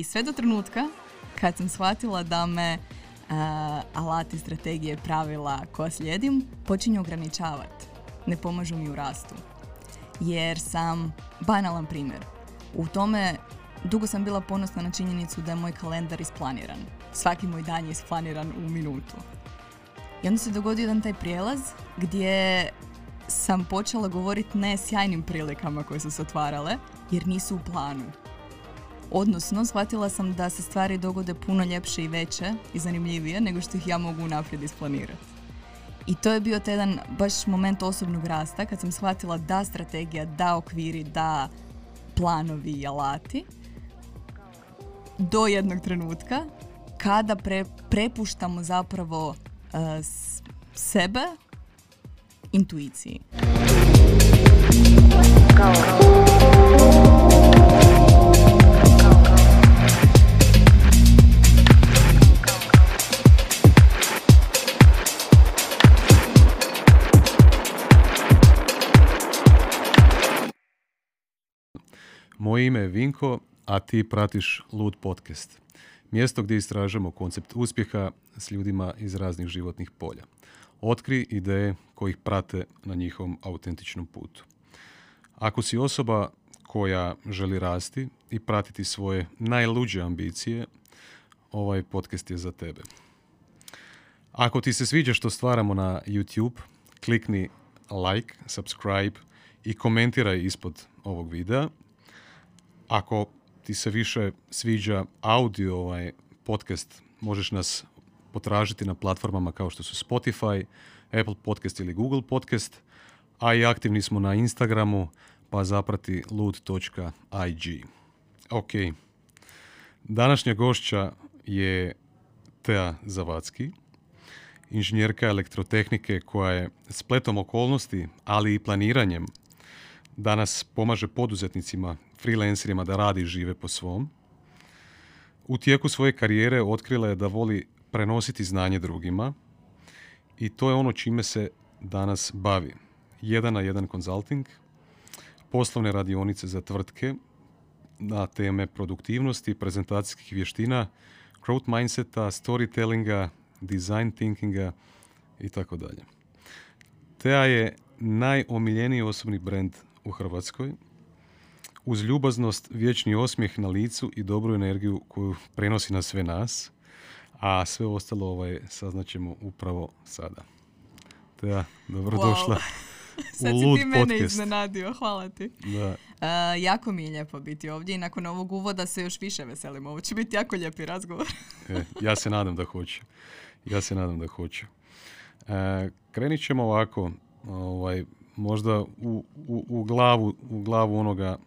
I sve do trenutka kad sam shvatila da me uh, alati, strategije, pravila koja slijedim počinju ograničavati. Ne pomažu mi u rastu. Jer sam, banalan primjer, u tome dugo sam bila ponosna na činjenicu da je moj kalendar isplaniran. Svaki moj dan je isplaniran u minutu. I onda se dogodio jedan taj prijelaz gdje sam počela govoriti ne sjajnim prilikama koje su se otvarale, jer nisu u planu. Odnosno, shvatila sam da se stvari dogode puno ljepše i veće i zanimljivije nego što ih ja mogu unaprijed isplanirati. I to je bio taj jedan baš moment osobnog rasta kad sam shvatila da strategija, da okviri, da planovi i alati do jednog trenutka kada pre, prepuštamo zapravo uh, sebe intuiciji. Moje ime je Vinko, a ti pratiš Lud podcast. Mjesto gdje istražujemo koncept uspjeha s ljudima iz raznih životnih polja. Otkri ideje koji ih prate na njihovom autentičnom putu. Ako si osoba koja želi rasti i pratiti svoje najluđe ambicije, ovaj podcast je za tebe. Ako ti se sviđa što stvaramo na YouTube, klikni like, subscribe i komentiraj ispod ovog videa. Ako ti se više sviđa audio ovaj podcast, možeš nas potražiti na platformama kao što su Spotify, Apple Podcast ili Google Podcast, a i aktivni smo na Instagramu, pa zaprati lud.ig. Ok. Današnja gošća je Tea Zavacki, inženjerka elektrotehnike koja je spletom okolnosti, ali i planiranjem danas pomaže poduzetnicima, freelancerima da radi i žive po svom. U tijeku svoje karijere otkrila je da voli prenositi znanje drugima i to je ono čime se danas bavi. Jedan na jedan consulting, poslovne radionice za tvrtke na teme produktivnosti, prezentacijskih vještina, growth mindseta, storytellinga, design thinkinga i tako dalje. Tea je najomiljeniji osobni brand u Hrvatskoj, uz ljubaznost, vječni osmijeh na licu i dobru energiju koju prenosi na sve nas, a sve ostalo ovaj, saznaćemo upravo sada. Tea, dobrodošla. Sad si ti mene iznenadio, hvala ti. Da. Uh, jako mi je lijepo biti ovdje i nakon ovog uvoda se još više veselim. Ovo će biti jako lijepi razgovor. e, ja se nadam da hoće. Ja se nadam da hoće. E, krenit ćemo ovako, ovaj, možda u, u, u, glavu, u glavu onoga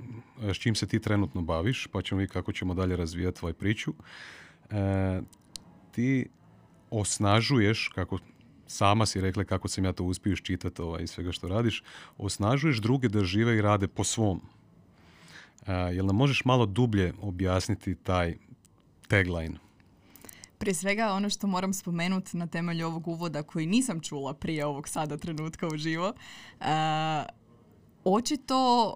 s čim se ti trenutno baviš, pa ćemo vidjeti kako ćemo dalje razvijati tvoju priču. E, ti osnažuješ, kako sama si rekla kako sam ja to uspio iščitati ovaj, iz svega što radiš, osnažuješ druge da žive i rade po svom. E, jel nam možeš malo dublje objasniti taj tagline? Prije svega ono što moram spomenuti na temelju ovog uvoda koji nisam čula prije ovog sada trenutka uživo, uh, očito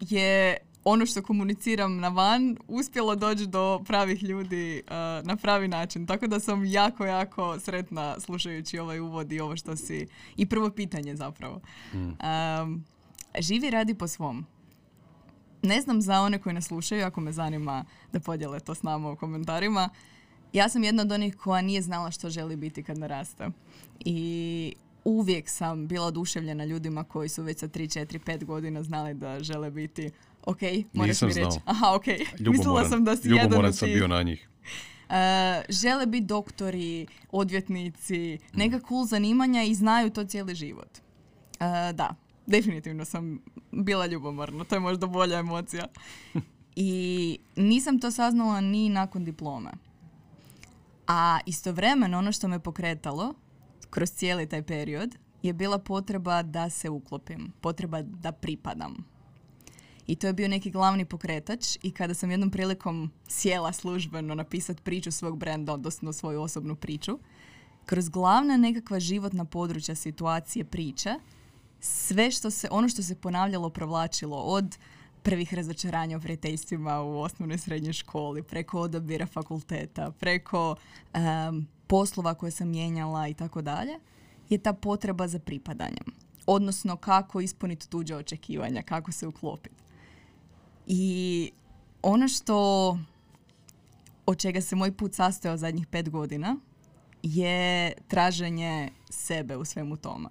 je ono što komuniciram na van uspjelo doći do pravih ljudi na pravi način. Tako da sam jako, jako sretna slušajući ovaj uvod i ovo što si... I prvo pitanje zapravo. Um, živi radi po svom. Ne znam za one koji nas slušaju, ako me zanima da podijele to s nama u komentarima. Ja sam jedna od onih koja nije znala što želi biti kad naraste. I uvijek sam bila oduševljena ljudima koji su već sa 3, 4, 5 godina znali da žele biti ok, moraš Nisam mi reći. znao. Aha, ok. Mislila sam da si jedan ljubomoran od sam bio na njih. Uh, žele biti doktori, odvjetnici, neka cool zanimanja i znaju to cijeli život. Uh, da, definitivno sam bila ljubomorna, to je možda bolja emocija. I nisam to saznala ni nakon diplome. A istovremeno ono što me pokretalo kroz cijeli taj period je bila potreba da se uklopim, potreba da pripadam. I to je bio neki glavni pokretač i kada sam jednom prilikom sjela službeno napisati priču svog brenda, odnosno svoju osobnu priču, kroz glavna nekakva životna područja, situacije, priče, sve što se, ono što se ponavljalo, provlačilo od prvih razočaranja u prijateljstvima u osnovnoj srednjoj školi, preko odabira fakulteta, preko poslova koje sam mijenjala i tako dalje, je ta potreba za pripadanjem. Odnosno kako ispuniti tuđa očekivanja, kako se uklopiti. I ono što od čega se moj put sastojao zadnjih pet godina je traženje sebe u svemu tome.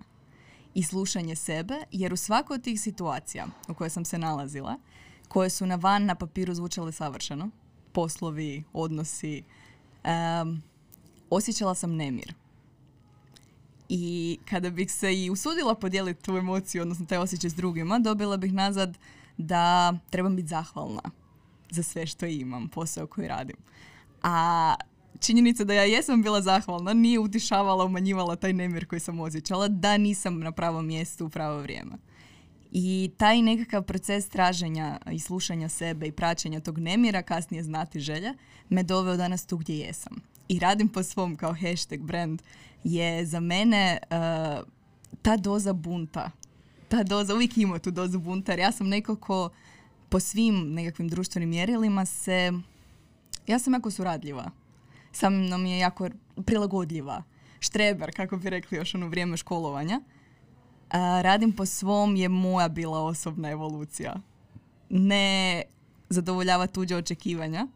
I slušanje sebe, jer u svakoj od tih situacija u kojoj sam se nalazila, koje su na van na papiru zvučale savršeno, poslovi, odnosi, um, osjećala sam nemir. I kada bih se i usudila podijeliti tu emociju, odnosno taj osjećaj s drugima, dobila bih nazad da trebam biti zahvalna za sve što imam, posao koji radim. A činjenica da ja jesam bila zahvalna nije utišavala, umanjivala taj nemir koji sam osjećala da nisam na pravom mjestu u pravo vrijeme. I taj nekakav proces traženja i slušanja sebe i praćenja tog nemira, kasnije znati želja, me doveo danas tu gdje jesam. I radim po svom kao hashtag brand je za mene uh, ta doza bunta. Ta doza, uvijek ima tu dozu bunta jer ja sam nekako po svim nekakvim društvenim mjerilima se, ja sam jako suradljiva. Sam nam je jako prilagodljiva. Štreber, kako bi rekli još ono vrijeme školovanja. radim po svom je moja bila osobna evolucija. Ne zadovoljava tuđe očekivanja,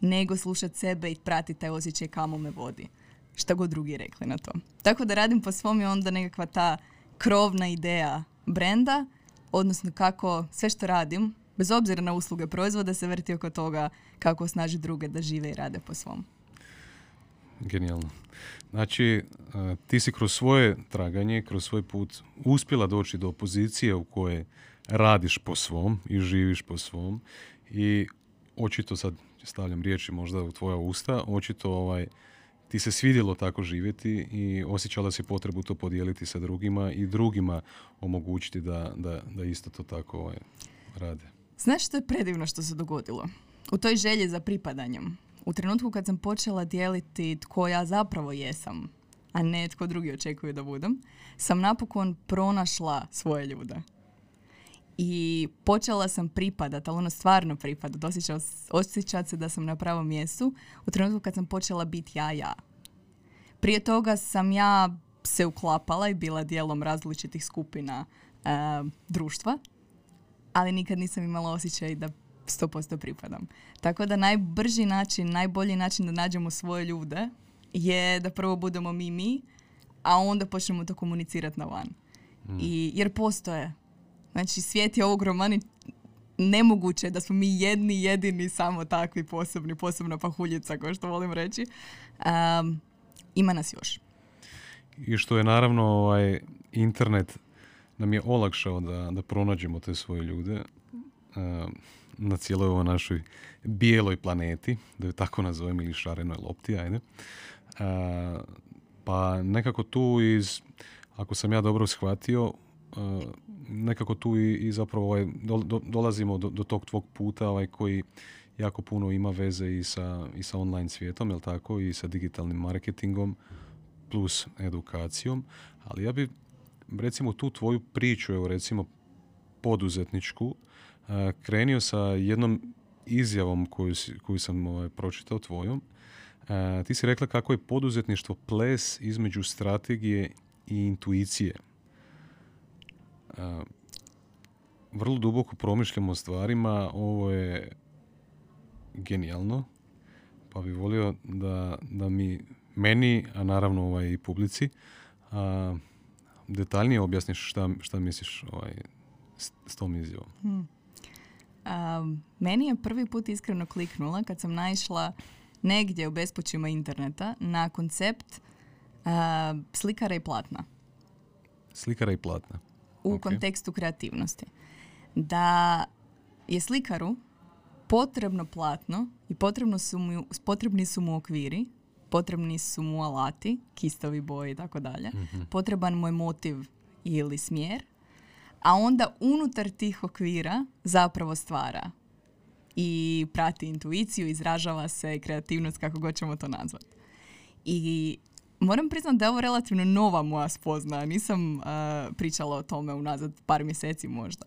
nego slušati sebe i pratiti taj osjećaj kamo me vodi. Šta god drugi rekli na to. Tako da radim po svom je onda nekakva ta krovna ideja brenda, odnosno kako sve što radim bez obzira na usluge proizvoda se vrti oko toga kako osnaži druge da žive i rade po svom. Genijalno. Znači, e, ti si kroz svoje traganje, kroz svoj put uspjela doći do pozicije u kojoj radiš po svom i živiš po svom i očito sad stavljam riječi možda u tvoja usta, očito ovaj, ti se svidjelo tako živjeti i osjećala si potrebu to podijeliti sa drugima i drugima omogućiti da, da, da isto to tako ovaj, rade. Znaš što je predivno što se dogodilo? U toj želji za pripadanjem. U trenutku kad sam počela dijeliti tko ja zapravo jesam, a ne tko drugi očekuju da budem, sam napokon pronašla svoje ljude. I počela sam pripadat, ali ono stvarno pripadat, osjećati se da sam na pravom mjestu u trenutku kad sam počela biti ja, ja. Prije toga sam ja se uklapala i bila dijelom različitih skupina e, društva ali nikad nisam imala osjećaj da 100% pripadam. Tako da najbrži način, najbolji način da nađemo svoje ljude je da prvo budemo mi mi, a onda počnemo to komunicirati na van. Mm. I, jer postoje. Znači, svijet je ogroman i nemoguće da smo mi jedni, jedini, samo takvi posebni, posebna pahuljica, kao što volim reći. Um, ima nas još. I što je naravno ovaj, internet nam je olakšao da, da pronađemo te svoje ljude uh, na cijeloj ovoj našoj bijeloj planeti, da ju tako nazovem, ili šarenoj lopti, ajde. Uh, pa nekako tu iz, ako sam ja dobro shvatio, uh, nekako tu i, i zapravo ovaj, do, dolazimo do, do tog tvog puta ovaj, koji jako puno ima veze i sa, i sa online svijetom, jel tako, i sa digitalnim marketingom plus edukacijom, ali ja bi recimo tu tvoju priču, evo recimo poduzetničku, krenio sa jednom izjavom koju, koju sam ovaj, pročitao tvojom. Ti si rekla kako je poduzetništvo ples između strategije i intuicije. Vrlo duboko promišljamo o stvarima, ovo je genijalno, pa bi volio da, da mi, meni, a naravno ovaj, i publici, a, detaljnije objasniš šta, šta misliš ovaj, s, s tom izjavom. Hmm. Meni je prvi put iskreno kliknula kad sam naišla negdje u bespočima interneta na koncept uh, slikara i platna. Slikara i platna. U kontekstu kreativnosti. Da je slikaru potrebno platno i potrebno su mu, potrebni su mu okviri potrebni su mu alati, kistovi boji i tako dalje. Mhm. Potreban mu je motiv ili smjer. A onda unutar tih okvira zapravo stvara i prati intuiciju, izražava se kreativnost, kako god ćemo to nazvati. I moram priznati da je ovo relativno nova moja spozna. Nisam uh, pričala o tome unazad par mjeseci možda.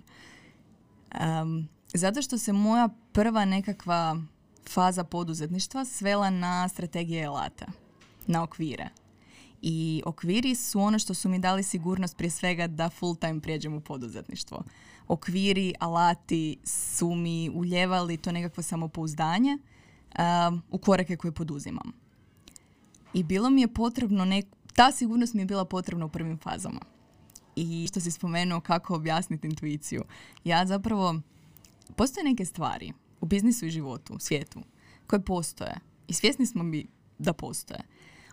Um, Zato što se moja prva nekakva faza poduzetništva svela na strategije alata, na okvire. I okviri su ono što su mi dali sigurnost prije svega da full time prijeđem u poduzetništvo. Okviri, alati su mi uljevali to nekakvo samopouzdanje um, u korake koje poduzimam. I bilo mi je potrebno, nek- ta sigurnost mi je bila potrebna u prvim fazama. I što si spomenuo kako objasniti intuiciju. Ja zapravo, postoje neke stvari u biznisu i životu, u svijetu, koje postoje. I svjesni smo mi da postoje.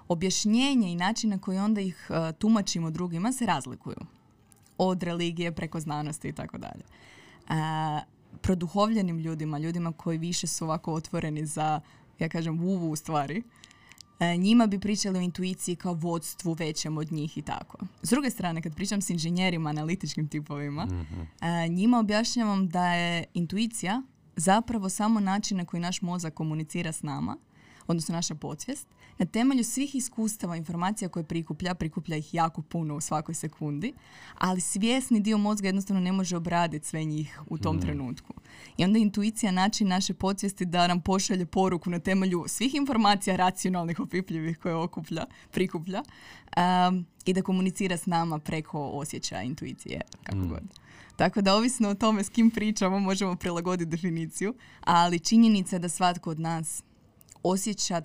Objašnjenje i način na koji onda ih uh, tumačimo drugima se razlikuju. Od religije preko znanosti i tako dalje. Uh, Produhovljenim ljudima, ljudima koji više su ovako otvoreni za, ja kažem, vuvu stvari, E, njima bi pričali o intuiciji kao vodstvu većem od njih i tako. S druge strane, kad pričam s inženjerima, analitičkim tipovima, e, njima objašnjavam da je intuicija zapravo samo način na koji naš mozak komunicira s nama, odnosno naša podsvijest, na temelju svih iskustava, informacija koje prikuplja, prikuplja ih jako puno u svakoj sekundi, ali svjesni dio mozga jednostavno ne može obraditi sve njih u tom trenutku. I onda intuicija način naše podsvijesti da nam pošalje poruku na temelju svih informacija racionalnih, opipljivih koje okuplja, prikuplja um, i da komunicira s nama preko osjećaja intuicije, kako god. Tako da ovisno o tome s kim pričamo možemo prilagoditi definiciju, ali činjenica je da svatko od nas osjeća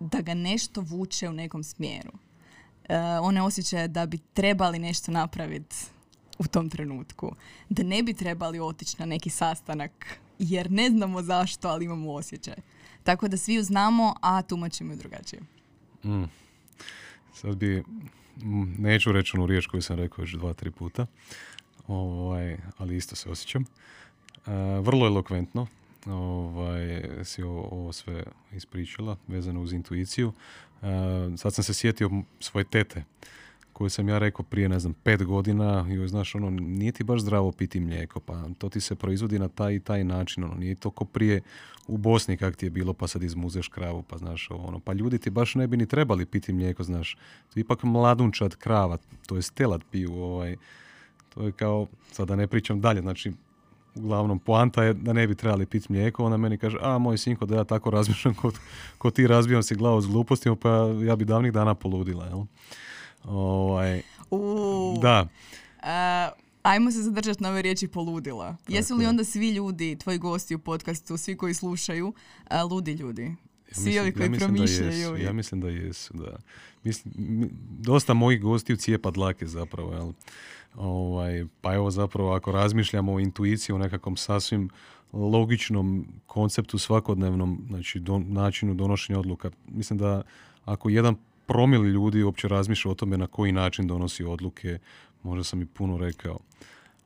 da ga nešto vuče u nekom smjeru. E, one osjećaje da bi trebali nešto napraviti u tom trenutku. Da ne bi trebali otići na neki sastanak jer ne znamo zašto, ali imamo osjećaj. Tako da svi ju znamo, a tumačimo ju drugačije. Mm. Sad bi, mm, neću reći onu riječ koju sam rekao još dva, tri puta, ovaj, ali isto se osjećam. E, vrlo elokventno, ovaj, si ovo, ovo sve ispričala vezano uz intuiciju. E, sad sam se sjetio svoje tete koju sam ja rekao prije, ne znam, pet godina, joj, znaš, ono, nije ti baš zdravo piti mlijeko, pa to ti se proizvodi na taj i taj način, ono, nije to ko prije u Bosni kak ti je bilo, pa sad izmuzeš kravu, pa znaš, ono, pa ljudi ti baš ne bi ni trebali piti mlijeko, znaš, to je ipak mladunčad krava, to je telad piju, ovaj, to je kao, sad da ne pričam dalje, znači, uglavnom poanta je da ne bi trebali piti mlijeko, ona meni kaže, a moj sinko da ja tako razmišljam ko, ko ti razbijam si glavu s glupostima, pa ja bi davnih dana poludila, jel? Ovaj, U, da, e, ajmo se zadržati na ove riječi poludila. Jesu li onda svi ljudi, tvoji gosti u podcastu, svi koji slušaju, e, ludi ljudi? Svi ovi koji da promišljaju. ja mislim da jesu, da. Mislim, mi- dosta mojih gostiju cijepa dlake zapravo, jel? Ovaj, pa evo zapravo ako razmišljamo o intuiciji, o nekakvom sasvim logičnom konceptu svakodnevnom, znači do, načinu donošenja odluka, mislim da ako jedan promil ljudi uopće razmišlja o tome na koji način donosi odluke, možda sam i puno rekao.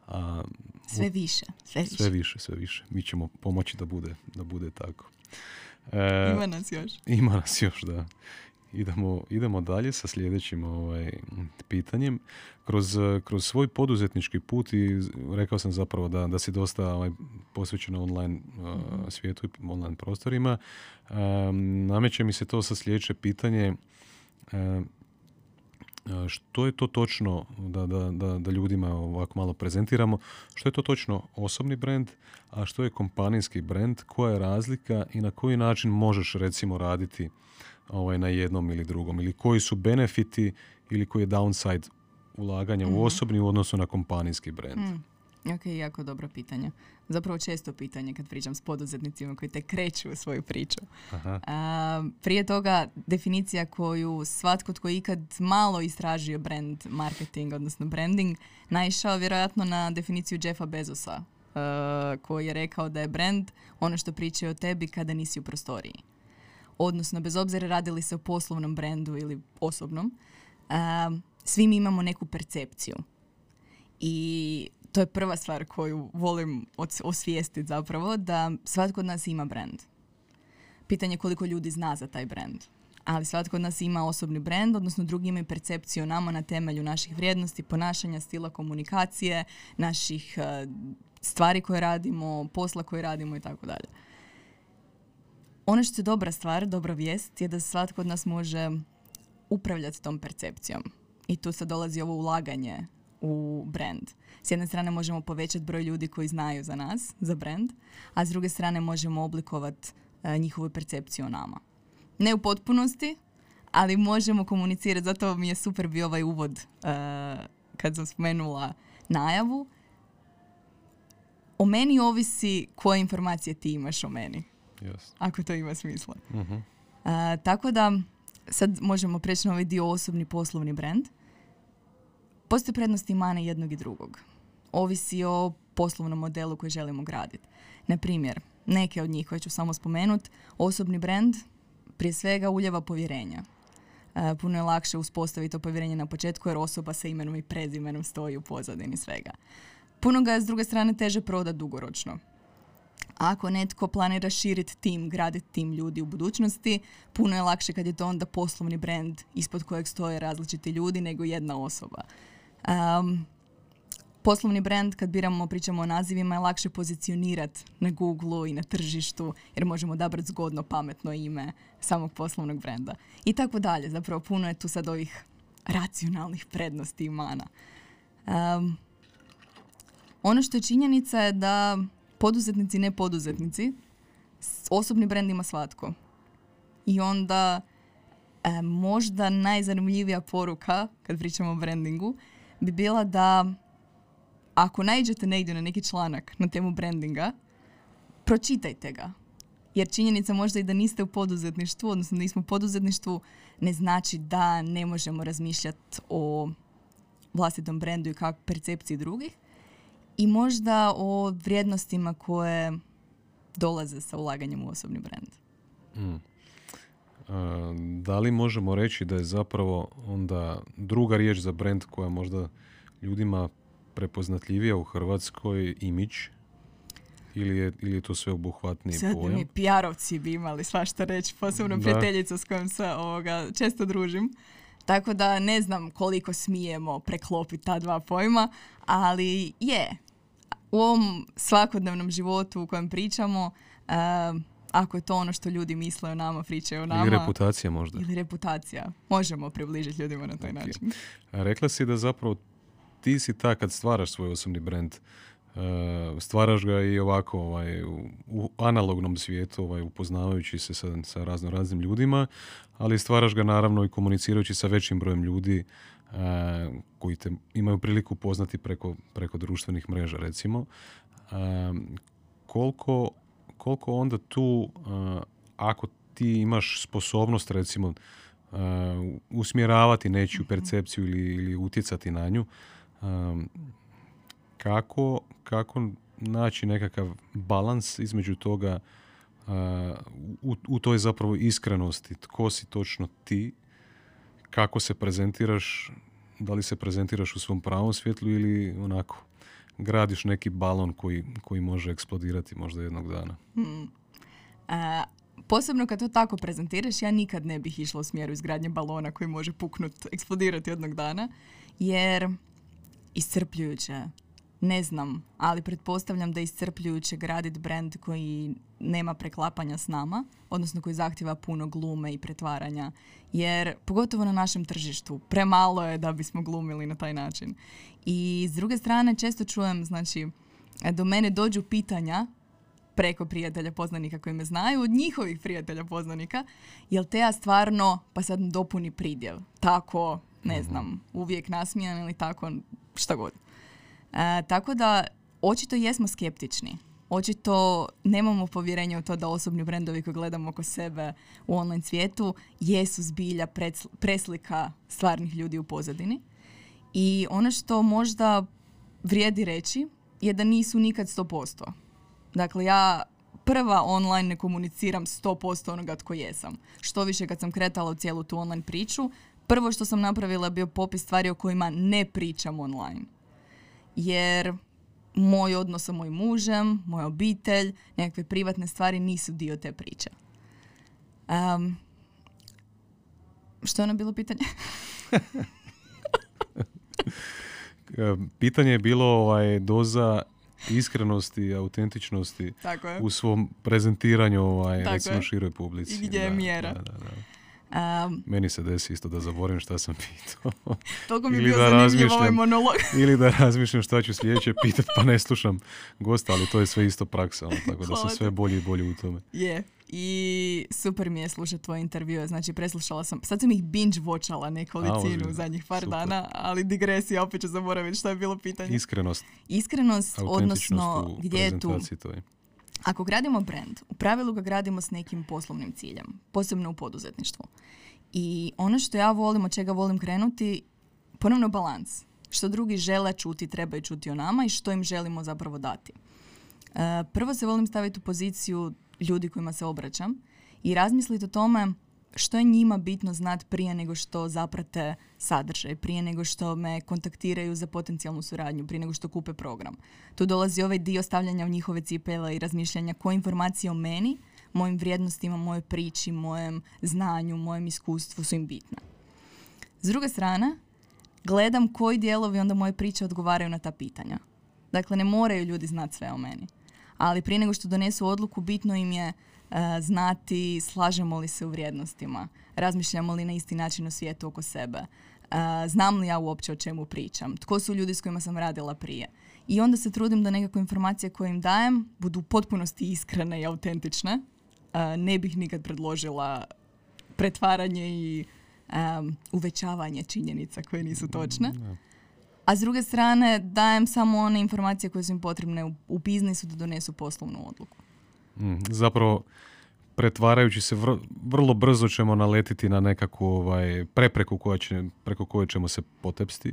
A, Sve više, sve više. sve više, sve više. Mi ćemo pomoći da bude, da bude tako. E, Ima nas još. ima nas još, da. Idemo, idemo dalje sa sljedećim ovaj, pitanjem. Kroz, kroz svoj poduzetnički put i rekao sam zapravo da, da si dosta ovaj, posvećena online eh, svijetu i online prostorima. Em, nameće mi se to sa sljedeće pitanje. a, što je to točno da, da, da, da ljudima ovako malo prezentiramo, što je to točno osobni brand, a što je kompanijski brand, koja je razlika i na koji način možeš recimo raditi ovaj, na jednom ili drugom ili koji su benefiti ili koji je downside ulaganja u osobni u odnosu na kompanijski brand. Mm. Ok, jako dobro pitanje. Zapravo često pitanje kad pričam s poduzetnicima koji te kreću u svoju priču. Aha. A, prije toga, definicija koju svatko tko je ikad malo istražio brand marketing, odnosno branding, naišao vjerojatno na definiciju Jeffa Bezosa, uh, koji je rekao da je brand ono što pričaju o tebi kada nisi u prostoriji. Odnosno, bez obzira radi li se o poslovnom brendu ili osobnom, a, svi mi imamo neku percepciju. I to je prva stvar koju volim os- osvijestiti zapravo, da svatko od nas ima brand. Pitanje je koliko ljudi zna za taj brand. Ali svatko od nas ima osobni brand, odnosno drugi imaju percepciju o nama na temelju naših vrijednosti, ponašanja, stila komunikacije, naših eh, stvari koje radimo, posla koje radimo i tako dalje. Ono što je dobra stvar, dobra vijest je da svatko od nas može upravljati tom percepcijom. I tu sad dolazi ovo ulaganje u brand. S jedne strane možemo povećati broj ljudi koji znaju za nas, za brand, a s druge strane možemo oblikovati e, njihovu percepciju o nama. Ne u potpunosti, ali možemo komunicirati. Zato mi je super bio ovaj uvod e, kad sam spomenula najavu. O meni ovisi koje informacije ti imaš o meni. Ako to ima smisla. uh tako da sad možemo preći na ovaj dio osobni poslovni brand. Postoje prednosti i mane jednog i drugog. Ovisi o poslovnom modelu koji želimo graditi. Na primjer, neke od njih koje ću samo spomenuti, osobni brand prije svega uljeva povjerenja. E, puno je lakše uspostaviti to povjerenje na početku jer osoba sa imenom i prezimenom stoji u pozadini svega. Puno ga je s druge strane teže prodati dugoročno. Ako netko planira širiti tim, graditi tim ljudi u budućnosti, puno je lakše kad je to onda poslovni brand ispod kojeg stoje različiti ljudi nego jedna osoba. Um, poslovni brand, kad biramo, pričamo o nazivima, je lakše pozicionirati na Google i na tržištu, jer možemo odabrati zgodno, pametno ime samog poslovnog brenda. I tako dalje. Zapravo, puno je tu sad ovih racionalnih prednosti i mana. Um, ono što je činjenica je da poduzetnici, ne poduzetnici, osobni brend ima svatko. I onda e, možda najzanimljivija poruka, kad pričamo o brandingu, bi bila da ako naiđete negdje na neki članak na temu brandinga, pročitajte ga. Jer činjenica možda i da niste u poduzetništvu, odnosno nismo u poduzetništvu, ne znači da ne možemo razmišljati o vlastitom brendu i kako percepciji drugih. I možda o vrijednostima koje dolaze sa ulaganjem u osobni brand. Mm. da li možemo reći da je zapravo onda druga riječ za brand koja možda ljudima prepoznatljivija u Hrvatskoj imidž ili je, ili je to sve obuhvatniji Sad pojam? mi bi imali svašta reći, posebno prijateljica s kojom se ovoga, često družim. Tako da ne znam koliko smijemo preklopiti ta dva pojma, ali je. U ovom svakodnevnom životu u kojem pričamo, uh, ako je to ono što ljudi misle o nama, pričaju o nama. Ili reputacija možda. Ili reputacija. Možemo približiti ljudima na taj način. A rekla si da zapravo ti si ta kad stvaraš svoj osobni brand, stvaraš ga i ovako ovaj, u, analognom svijetu, ovaj, upoznavajući se sa, sa razno raznim ljudima, ali stvaraš ga naravno i komunicirajući sa većim brojem ljudi uh, koji te imaju priliku poznati preko, preko društvenih mreža recimo. Uh, koliko, koliko onda tu, ako ti imaš sposobnost recimo usmjeravati nečiju mhm. percepciju ili, ili utjecati na nju, kako, kako naći nekakav balans između toga u, u toj zapravo iskrenosti, tko si točno ti, kako se prezentiraš, da li se prezentiraš u svom pravom svjetlu ili onako gradiš neki balon koji, koji može eksplodirati možda jednog dana. Hmm. posebno kad to tako prezentiraš, ja nikad ne bih išla u smjeru izgradnje balona koji može puknut, eksplodirati jednog dana, jer iscrpljujuće. Ne znam, ali pretpostavljam da je iscrpljujuće graditi brand koji nema preklapanja s nama, odnosno koji zahtjeva puno glume i pretvaranja. Jer, pogotovo na našem tržištu, premalo je da bismo glumili na taj način. I s druge strane, često čujem, znači, do mene dođu pitanja preko prijatelja poznanika koji me znaju, od njihovih prijatelja poznanika, jel te ja stvarno, pa sad dopuni pridjev, tako, ne mhm. znam, uvijek nasmijan ili tako, šta god. E, tako da, očito jesmo skeptični. Očito nemamo povjerenja u to da osobni brendovi koji gledamo oko sebe u online svijetu jesu zbilja preslika stvarnih ljudi u pozadini. I ono što možda vrijedi reći je da nisu nikad 100%. Dakle, ja prva online ne komuniciram 100% onoga tko jesam. Što više kad sam kretala u cijelu tu online priču, prvo što sam napravila bio popis stvari o kojima ne pričam online. Jer moj odnos sa mojim mužem, moja obitelj, nekakve privatne stvari nisu dio te priče. Um, što je ono bilo pitanje? pitanje je bilo ovaj, doza iskrenosti, autentičnosti u svom prezentiranju ovaj, recimo široj publici. I gdje je mjera. Da, da, Um, Meni se desi isto da zaboravim šta sam pitao. toliko mi je bio da ovaj monolog. Ili da razmišljam šta ću sljedeće pitati pa ne slušam gosta, ali to je sve isto praksa, ono, tako da sam sve bolji i bolji u tome. Je. I super mi je slušati tvoje intervjue. Znači, preslušala sam, sad sam ih binge watchala nekolicinu u zadnjih par Super. dana, ali digresija, opet ću zaboraviti šta je bilo pitanje. Iskrenost, Iskrenost, odnosno gdje je tu prezentaciji to je. Ako gradimo brand, u pravilu ga gradimo s nekim poslovnim ciljem, posebno u poduzetništvu. I ono što ja volim, od čega volim krenuti, ponovno balans. Što drugi žele čuti, trebaju čuti o nama i što im želimo zapravo dati. E, Prvo se volim staviti u poziciju ljudi kojima se obraćam i razmisliti o tome što je njima bitno znati prije nego što zaprate sadržaj, prije nego što me kontaktiraju za potencijalnu suradnju, prije nego što kupe program. Tu dolazi ovaj dio stavljanja u njihove cipele i razmišljanja koje informacije o meni, mojim vrijednostima, mojoj priči, mojem znanju, mojem iskustvu su im bitne. S druge strane, gledam koji dijelovi onda moje priče odgovaraju na ta pitanja. Dakle, ne moraju ljudi znati sve o meni. Ali prije nego što donesu odluku, bitno im je znati slažemo li se u vrijednostima, razmišljamo li na isti način o svijetu oko sebe, e, znam li ja uopće o čemu pričam, tko su ljudi s kojima sam radila prije. I onda se trudim da nekako informacije koje im dajem budu u potpunosti iskrene i autentične. E, ne bih nikad predložila pretvaranje i uvećavanje činjenica koje nisu točne. A s druge strane dajem samo one informacije koje su im potrebne u, u biznisu da donesu poslovnu odluku. Mm, zapravo, pretvarajući se vr- vrlo brzo ćemo naletiti na nekakvu ovaj, prepreku koja će, preko koje ćemo se potepsti,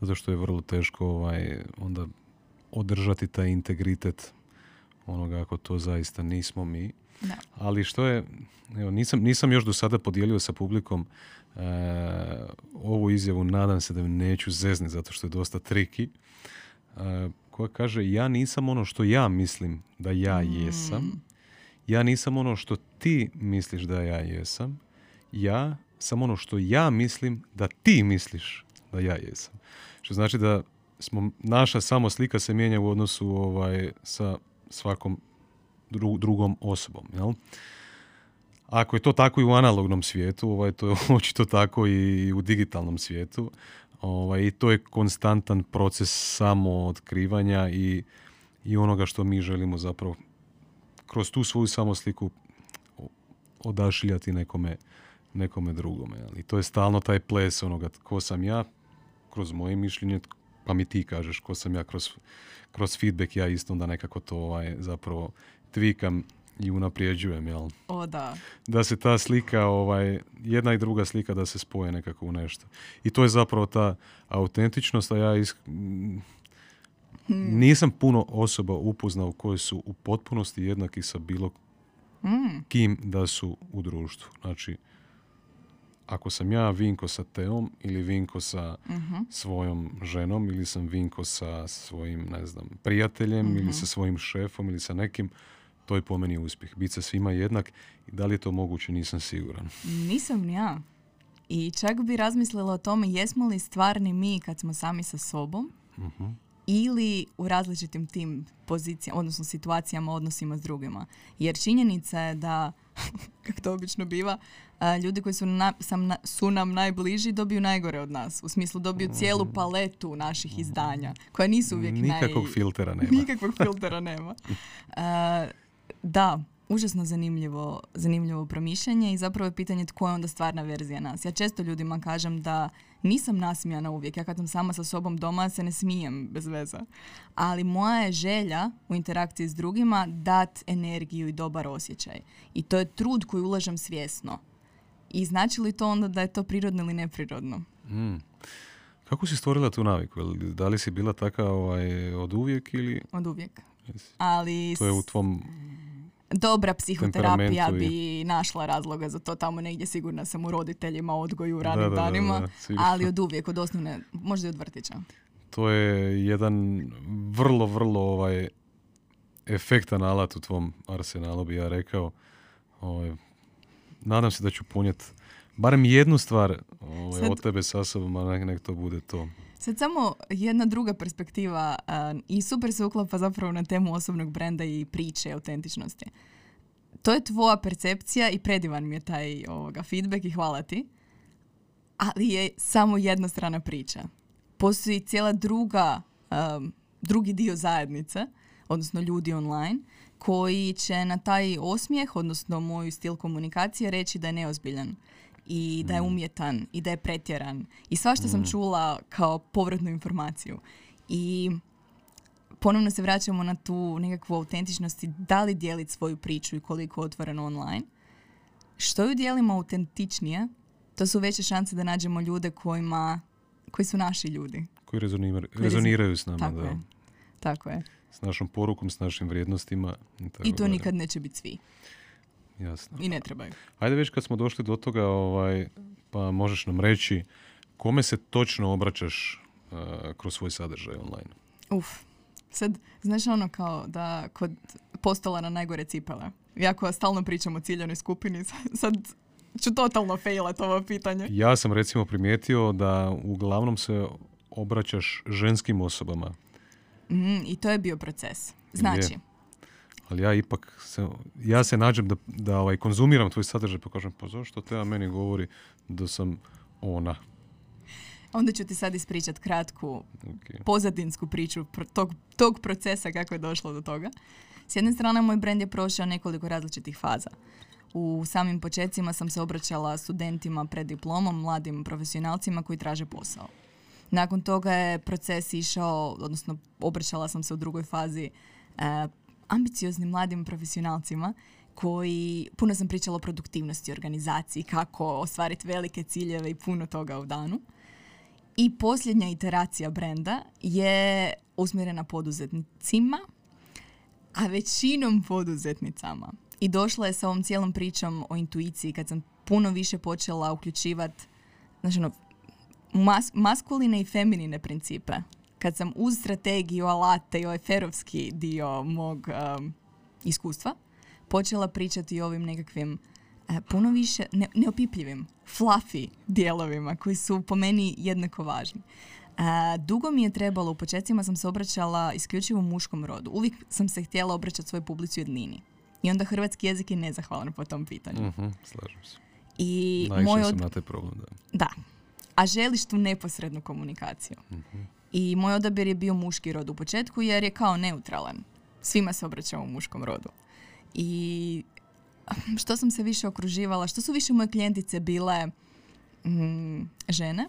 zato što je vrlo teško ovaj, onda održati taj integritet onoga ako to zaista nismo mi. Da. Ali što je, evo, nisam, nisam još do sada podijelio sa publikom e, ovu izjavu, nadam se da ju neću zezni zato što je dosta triki, e, koja kaže ja nisam ono što ja mislim da ja jesam, ja nisam ono što ti misliš da ja jesam, ja sam ono što ja mislim da ti misliš da ja jesam. Što znači da smo, naša samo slika se mijenja u odnosu ovaj, sa svakom dru- drugom osobom. Jel? Ako je to tako i u analognom svijetu, ovaj, to je očito tako i u digitalnom svijetu. Ovaj, I to je konstantan proces samootkrivanja i, i onoga što mi želimo zapravo kroz tu svoju samosliku odašiljati nekome, nekome drugome. I to je stalno taj ples onoga ko sam ja, kroz moje mišljenje, pa mi ti kažeš ko sam ja kroz, kroz feedback, ja isto onda nekako to ovaj, zapravo tvikam i unaprijeđujem, jel? O da. Da se ta slika, ovaj, jedna i druga slika da se spoje nekako u nešto. I to je zapravo ta autentičnost, a ja is- m, nisam puno osoba upoznao koje su u potpunosti jednaki sa bilo Mm. kim da su u društvu. Znači, ako sam ja Vinko sa Teom ili Vinko sa Mhm. svojom ženom ili sam Vinko sa svojim, ne znam, prijateljem ili sa svojim šefom ili sa nekim, to je po meni uspjeh. Biti sa svima jednak i da li je to moguće nisam siguran. Nisam ni ja. I čak bi razmislila o tome jesmo li stvarni mi kad smo sami sa sobom Mhm. ili u različitim tim pozicijama, odnosno situacijama, odnosima s drugima. Jer činjenica je da, kako to obično biva, ljudi koji su, na- sam na- su nam najbliži dobiju najgore od nas. U smislu dobiju cijelu paletu naših izdanja, koja nisu uvijek Nikakvog naj... filtera nema. Nikakvog filtera nema. A, da, užasno zanimljivo, zanimljivo promišljanje i zapravo je pitanje tko je onda stvarna verzija nas. Ja često ljudima kažem da nisam nasmijana uvijek. Ja kad sam sama sa sobom doma se ne smijem bez veze. Ali moja je želja u interakciji s drugima dat energiju i dobar osjećaj. I to je trud koji ulažem svjesno. I znači li to onda da je to prirodno ili neprirodno? Mm. Kako si stvorila tu naviku? Da li si bila taka ovaj, od uvijek ili Od uvijek. Ali to je u tvom... dobra psihoterapija i- bi našla razloga za to tamo negdje sigurna sam u roditeljima odgoju u ranim da, da, danima, da, ali od uvijek, od osnovne, možda i od vrtića. To je jedan vrlo, vrlo ovaj, efektan alat u tvom arsenalu, bi ja rekao. Ovaj, nadam se da ću ponijeti barem jednu stvar ovaj, Sad- od tebe sa sobom, a nek, nek to bude to. Sad samo jedna druga perspektiva a, i super se uklapa zapravo na temu osobnog brenda i priče autentičnosti. to je tvoja percepcija i predivan mi je taj ovoga, feedback i hvala ti. Ali je samo jedna strana priča. Postoji cijela druga, um, drugi dio zajednice, odnosno ljudi online, koji će na taj osmijeh, odnosno moj stil komunikacije, reći da je neozbiljan i da je Mm. umjetan i da je pretjeran. I svašta sam Mm. čula kao povratnu informaciju. I ponovno se vraćamo na tu nekakvu autentičnost i da li dijeliti svoju priču i koliko je otvoreno online. Što ju dijelimo autentičnije, to su veće šanse da nađemo ljude kojima, koji su naši ljudi. Koji rezoniraju, s nama, Tako da. je. Tako je. S našom porukom, s našim vrijednostima. I, tako I to dalje. nikad neće biti svi. Jasno. I ne trebaju. Ajde već kad smo došli do toga, ovaj, pa možeš nam reći kome se točno obraćaš uh, kroz svoj sadržaj online. Uf. Sad, znaš ono kao da kod postola na najgore cipele. Iako stalno pričam o ciljanoj skupini, sad ću totalno failat ovo pitanje. Ja sam recimo primijetio da uglavnom se obraćaš ženskim osobama, Mm, I to je bio proces. Znači, Je. Ali ja ipak se, ja se nađem da, da ovaj, konzumiram tvoj sadržaj pa kažem pa zašto te meni govori da sam ona. onda ću ti sad ispričat kratku Ok. pozadinsku priču pro- tog, tog procesa kako je došlo do toga. S jedne strane, moj brand je prošao nekoliko različitih faza. U samim počecima sam se obraćala studentima pred diplomom, mladim profesionalcima koji traže posao. Nakon toga je proces išao, odnosno obraćala sam se u drugoj fazi e, ambicioznim mladim profesionalcima koji, puno sam pričala o produktivnosti, organizaciji, kako ostvariti velike ciljeve i puno toga u danu. I posljednja iteracija brenda je usmjerena poduzetnicima, a većinom poduzetnicama. I došla je sa ovom cijelom pričom o intuiciji kad sam puno više počela uključivati znači ono, mas- maskuline i feminine principe. Kad sam uz strategiju, alate i ovaj ferovski dio mog um, iskustva počela pričati o ovim nekakvim e, puno više ne, neopipljivim, fluffy dijelovima koji su po meni jednako važni. E, dugo mi je trebalo, u početcima sam se obraćala isključivo muškom rodu. Uvijek sam se htjela obraćati svoj publici u jednini. I onda hrvatski jezik je nezahvalan po tom pitanju. Mhm, slažem se. I moj sam od... na taj problem, da. Da. A želiš tu neposrednu komunikaciju. Mhm. I moj odabir je bio muški rod u početku jer je kao neutralan. Svima se obraćamo u muškom rodu. I što sam se više okruživala, što su više moje klijentice bile mm, žene,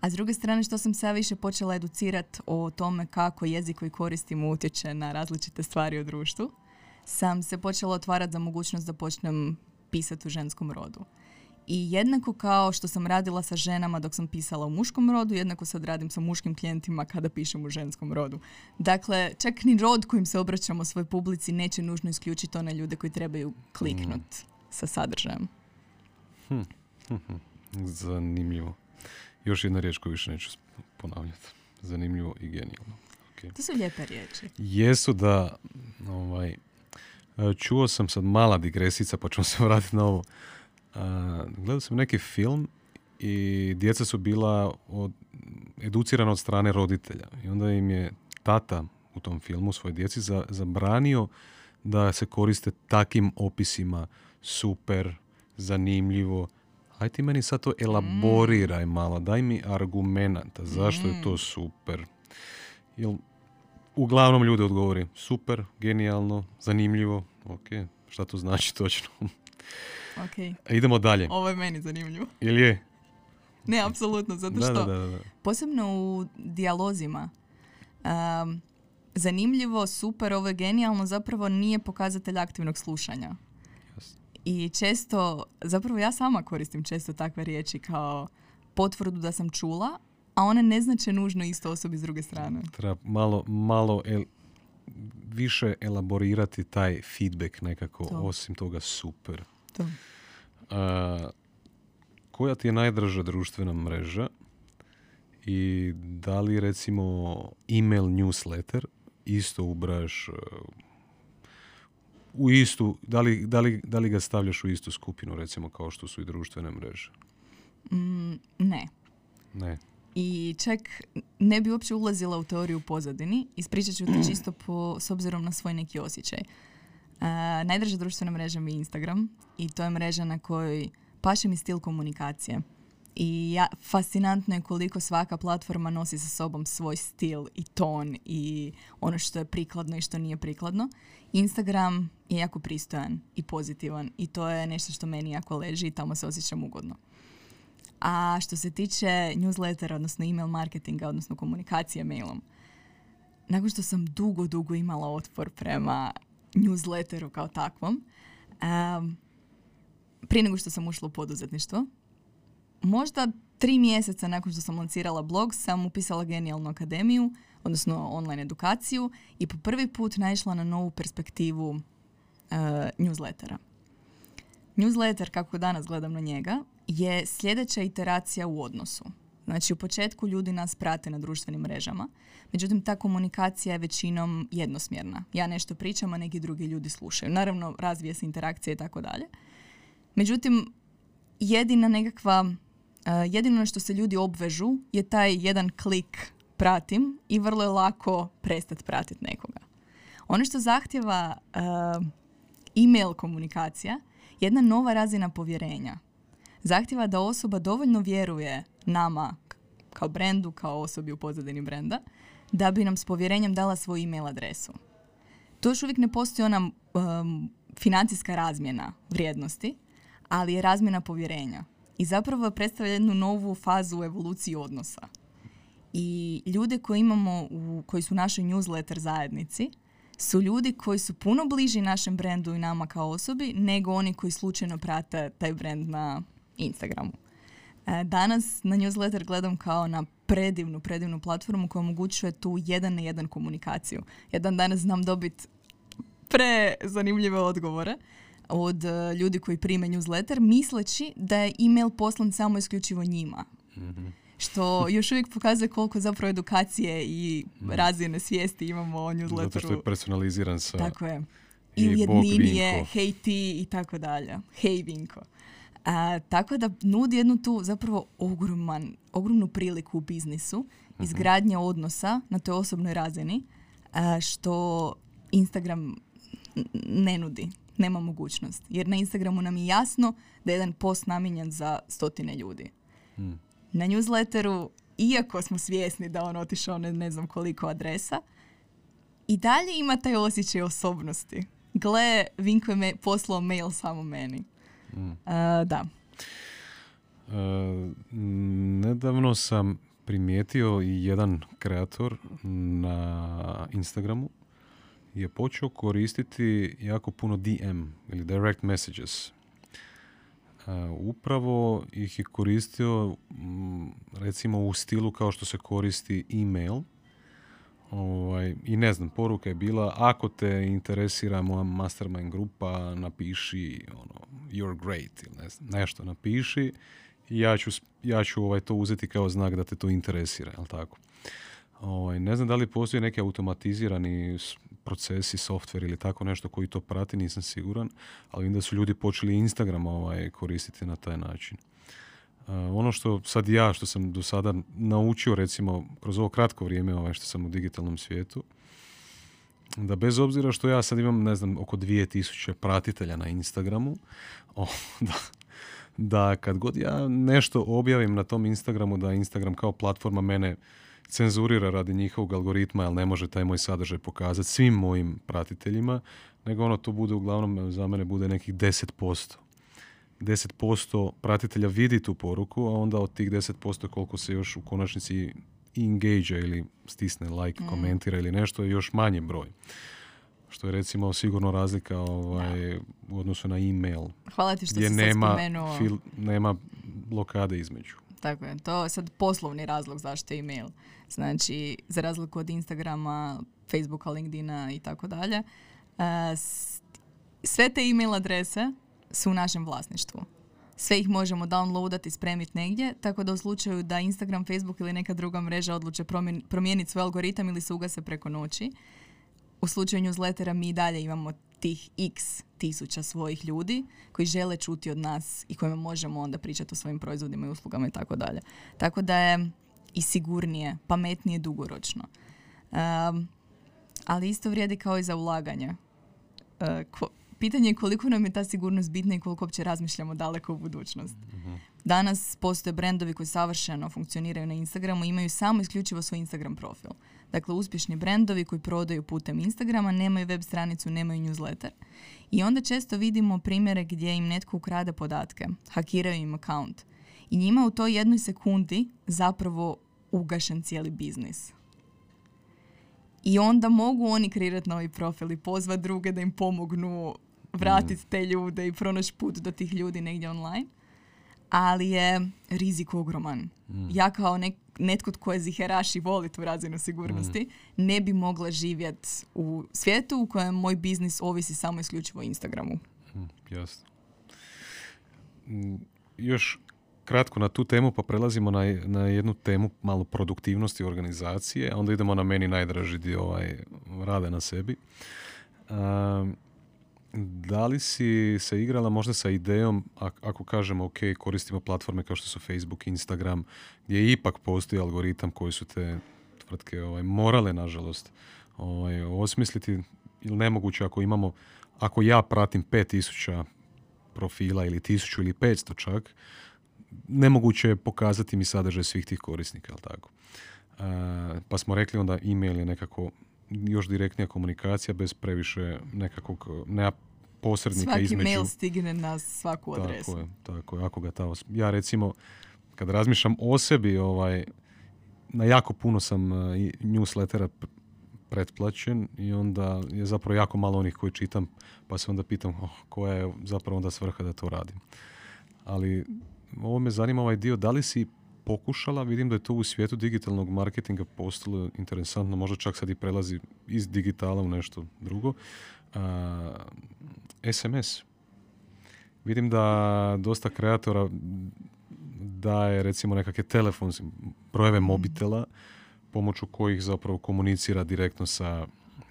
a s druge strane što sam se više počela educirati o tome kako jezik koji koristimo utječe na različite stvari u društvu, sam se počela otvarati za mogućnost da počnem pisati u ženskom rodu. I jednako kao što sam radila sa ženama dok sam pisala u muškom rodu, jednako sad radim sa muškim klijentima kada pišem u ženskom rodu. Dakle, čak ni rod kojim se obraćamo svoj publici neće nužno isključiti one ljude koji trebaju kliknut sa sadržajem. Zanimljivo. Još jedna riječ koju više neću ponavljati. Zanimljivo i genijalno. Ok. To su lijepe riječi. Jesu da, ovaj, e, čuo sam sad mala digresica, pa ćemo se vratiti na ovo. A, Gledao sam neki film i djeca su bila od, educirana od strane roditelja. I onda im je tata u tom filmu svoj djeci za, zabranio da se koriste takim opisima super, zanimljivo. Aj ti meni sad to elaboriraj malo, daj mi argumenata, zašto je to super. Jel, uglavnom ljudi odgovori super, genijalno, zanimljivo, ok, šta to znači točno? Ok, A idemo dalje. ovo je meni zanimljivo. Ili je? Ne, apsolutno, zato Da, što da, da, da. posebno u dijalozima um, zanimljivo, super, ovo je genijalno, zapravo nije pokazatelj aktivnog slušanja. Jasno. I često, zapravo ja sama koristim često takve riječi kao potvrdu da sam čula, a one ne znače nužno isto osobi s druge strane. Treba malo, malo el- više elaborirati taj feedback nekako, To. osim toga super. To. A, koja ti je najdraža društvena mreža i da li recimo email newsletter isto ubraš uh, u istu, da li, da, li, da li ga stavljaš u istu skupinu recimo kao što su i društvene mreže? Mm, ne. Ne. I čak ne bi uopće ulazila u teoriju pozadini. Ispričat ću ti čisto po, s obzirom na svoj neki osjećaj. Najdraža društvena mreža mi je Instagram i to je mreža na kojoj paše mi stil komunikacije. I ja, fascinantno je koliko svaka platforma nosi sa sobom svoj stil i ton i ono što je prikladno i što nije prikladno. Instagram je jako pristojan i pozitivan i to je nešto što meni jako leži i tamo se osjećam ugodno. A što se tiče newslettera, odnosno email marketinga, odnosno komunikacije mailom, nakon što sam dugo, dugo imala otpor prema newsletteru kao takvom, um, prije nego što sam ušla u poduzetništvo, možda tri mjeseca nakon što sam lancirala blog sam upisala genijalnu akademiju, odnosno online edukaciju i po prvi put naišla na novu perspektivu uh, newslettera. Newsletter, kako danas gledam na njega, je sljedeća iteracija u odnosu. Znači, u početku ljudi nas prate na društvenim mrežama, međutim, ta komunikacija je većinom jednosmjerna. Ja nešto pričam, a neki drugi ljudi slušaju. Naravno, razvije se interakcija i tako dalje. Međutim, jedina nekakva, uh, jedino što se ljudi obvežu je taj jedan klik pratim i vrlo je lako prestati pratiti nekoga. Ono što zahtjeva uh, e-mail komunikacija jedna nova razina povjerenja. Zahtjeva da osoba dovoljno vjeruje nama kao brendu, kao osobi u pozadini brenda, da bi nam s povjerenjem dala svoju e-mail adresu. To još uvijek ne postoji ona um, financijska razmjena vrijednosti, ali je razmjena povjerenja. I zapravo predstavlja jednu novu fazu u evoluciji odnosa. I ljude koje imamo, u, koji su našoj newsletter zajednici, su ljudi koji su puno bliži našem brendu i nama kao osobi nego oni koji slučajno prate taj brend na Instagramu. E, danas na newsletter gledam kao na predivnu, predivnu platformu koja omogućuje tu jedan na jedan komunikaciju. Jedan danas znam dobiti prezanimljive odgovore od e, ljudi koji prime newsletter misleći da je email poslan samo isključivo njima. mm Što još uvijek pokazuje koliko zapravo edukacije i mhm. razine svijesti imamo o newsletteru. Zato što je personaliziran sa... Tako je. I ujedninije, hej ti i tako dalje. Hej Vinko. A, tako da nudi jednu tu zapravo ogroman, ogromnu priliku u biznisu, mhm. izgradnje odnosa na toj osobnoj razini, a, što Instagram ne nudi, nema mogućnost. Jer na Instagramu nam je jasno da je jedan post namijenjen za stotine ljudi. Mm. Na newsletteru, iako smo svjesni da on otišao ne, ne znam koliko adresa, i dalje ima taj osjećaj osobnosti. Gle, Vinko je poslao mail samo meni. Mm. da. nedavno sam primijetio i jedan kreator na Instagramu je počeo koristiti jako puno DM ili direct messages. upravo ih je koristio recimo u stilu kao što se koristi email Ovaj, I ne znam, poruka je bila, ako te interesira moja mastermind grupa, napiši ono, you're great ili ne znam, nešto napiši i ja ću, ja ću ovaj, to uzeti kao znak da te to interesira, jel tako? Ovaj, ne znam da li postoji neki automatizirani procesi, software ili tako nešto koji to prati, nisam siguran, ali vidim da su ljudi počeli Instagram ovaj, koristiti na taj način. Uh, ono što sad ja, što sam do sada naučio recimo kroz ovo kratko vrijeme ovaj, što sam u digitalnom svijetu, da bez obzira što ja sad imam, ne znam, oko 2000 pratitelja na Instagramu, o, da, da kad god ja nešto objavim na tom Instagramu, da Instagram kao platforma mene cenzurira radi njihovog algoritma, jer ne može taj moj sadržaj pokazati svim mojim pratiteljima, nego ono to bude uglavnom za mene bude nekih 10%. 10% pratitelja vidi tu poruku, a onda od tih 10% koliko se još u konačnici engage ili stisne like, mm. komentira ili nešto je još manji broj. Što je recimo sigurno razlika ovaj, u odnosu na e-mail. Hvala ti što si nema. Fil, nema blokade između. Tako je, to je sad poslovni razlog zašto je e-mail. Znači, za razliku od Instagrama, Facebooka, LinkedIna i tako dalje, eh, sve te e-mail adrese su u našem vlasništvu. Sve ih možemo downloadati i spremiti negdje, tako da u slučaju da Instagram, Facebook ili neka druga mreža odluče promijeniti svoj algoritam ili se ugase preko noći, u slučaju newslettera mi dalje imamo tih x tisuća svojih ljudi koji žele čuti od nas i kojima možemo onda pričati o svojim proizvodima i uslugama i tako dalje. Tako da je i sigurnije, pametnije dugoročno. Um, ali isto vrijedi kao i za ulaganje e, pitanje je koliko nam je ta sigurnost bitna i koliko uopće razmišljamo daleko u budućnost. Mhm. Danas postoje brendovi koji savršeno funkcioniraju na Instagramu i imaju samo isključivo svoj Instagram profil. Dakle, uspješni brendovi koji prodaju putem Instagrama, nemaju web stranicu, nemaju newsletter. I onda često vidimo primjere gdje im netko ukrade podatke, hakiraju im account. I njima u toj jednoj sekundi zapravo ugašen cijeli biznis. I onda mogu oni kreirati novi profil i pozvati druge da im pomognu vratiti mm. te ljude i pronaći put do tih ljudi negdje online. Ali je rizik ogroman. Mm. Ja kao nek, netko tko je ziheraš i voli tu razinu sigurnosti, mm. ne bi mogla živjeti u svijetu u kojem moj biznis ovisi samo isključivo o Instagramu. jasno. Još kratko na tu temu pa prelazimo na, na jednu temu malo produktivnosti organizacije, a onda idemo na meni najdraži dio ovaj, rade na sebi. Da li si se igrala možda sa idejom, ako kažemo ok, koristimo platforme kao što su Facebook, Instagram, gdje ipak postoji algoritam koji su te tvrtke ovaj, morale, nažalost, ovaj, osmisliti ili nemoguće ako imamo, ako ja pratim 5000 profila ili 1000 ili 500 čak, nemoguće je pokazati mi sadržaj svih tih korisnika, jel tako? E, pa smo rekli onda e-mail je nekako još direktnija komunikacija bez previše nekakvog, nema posrednika Svaki između... mail stigne na svaku adresu. Tako je, tako je. Ako ga ta Ja recimo, kad razmišljam o sebi, ovaj, na jako puno sam uh, newslettera pretplaćen i onda je zapravo jako malo onih koji čitam, pa se onda pitam oh, koja je zapravo onda svrha da to radim. Ali ovo me zanima ovaj dio, da li si pokušala, vidim da je to u svijetu digitalnog marketinga postalo interesantno, možda čak sad i prelazi iz digitala u nešto drugo. SMS. Vidim da dosta kreatora daje recimo nekakve telefonske brojeve mhm. mobitela pomoću kojih zapravo komunicira direktno sa,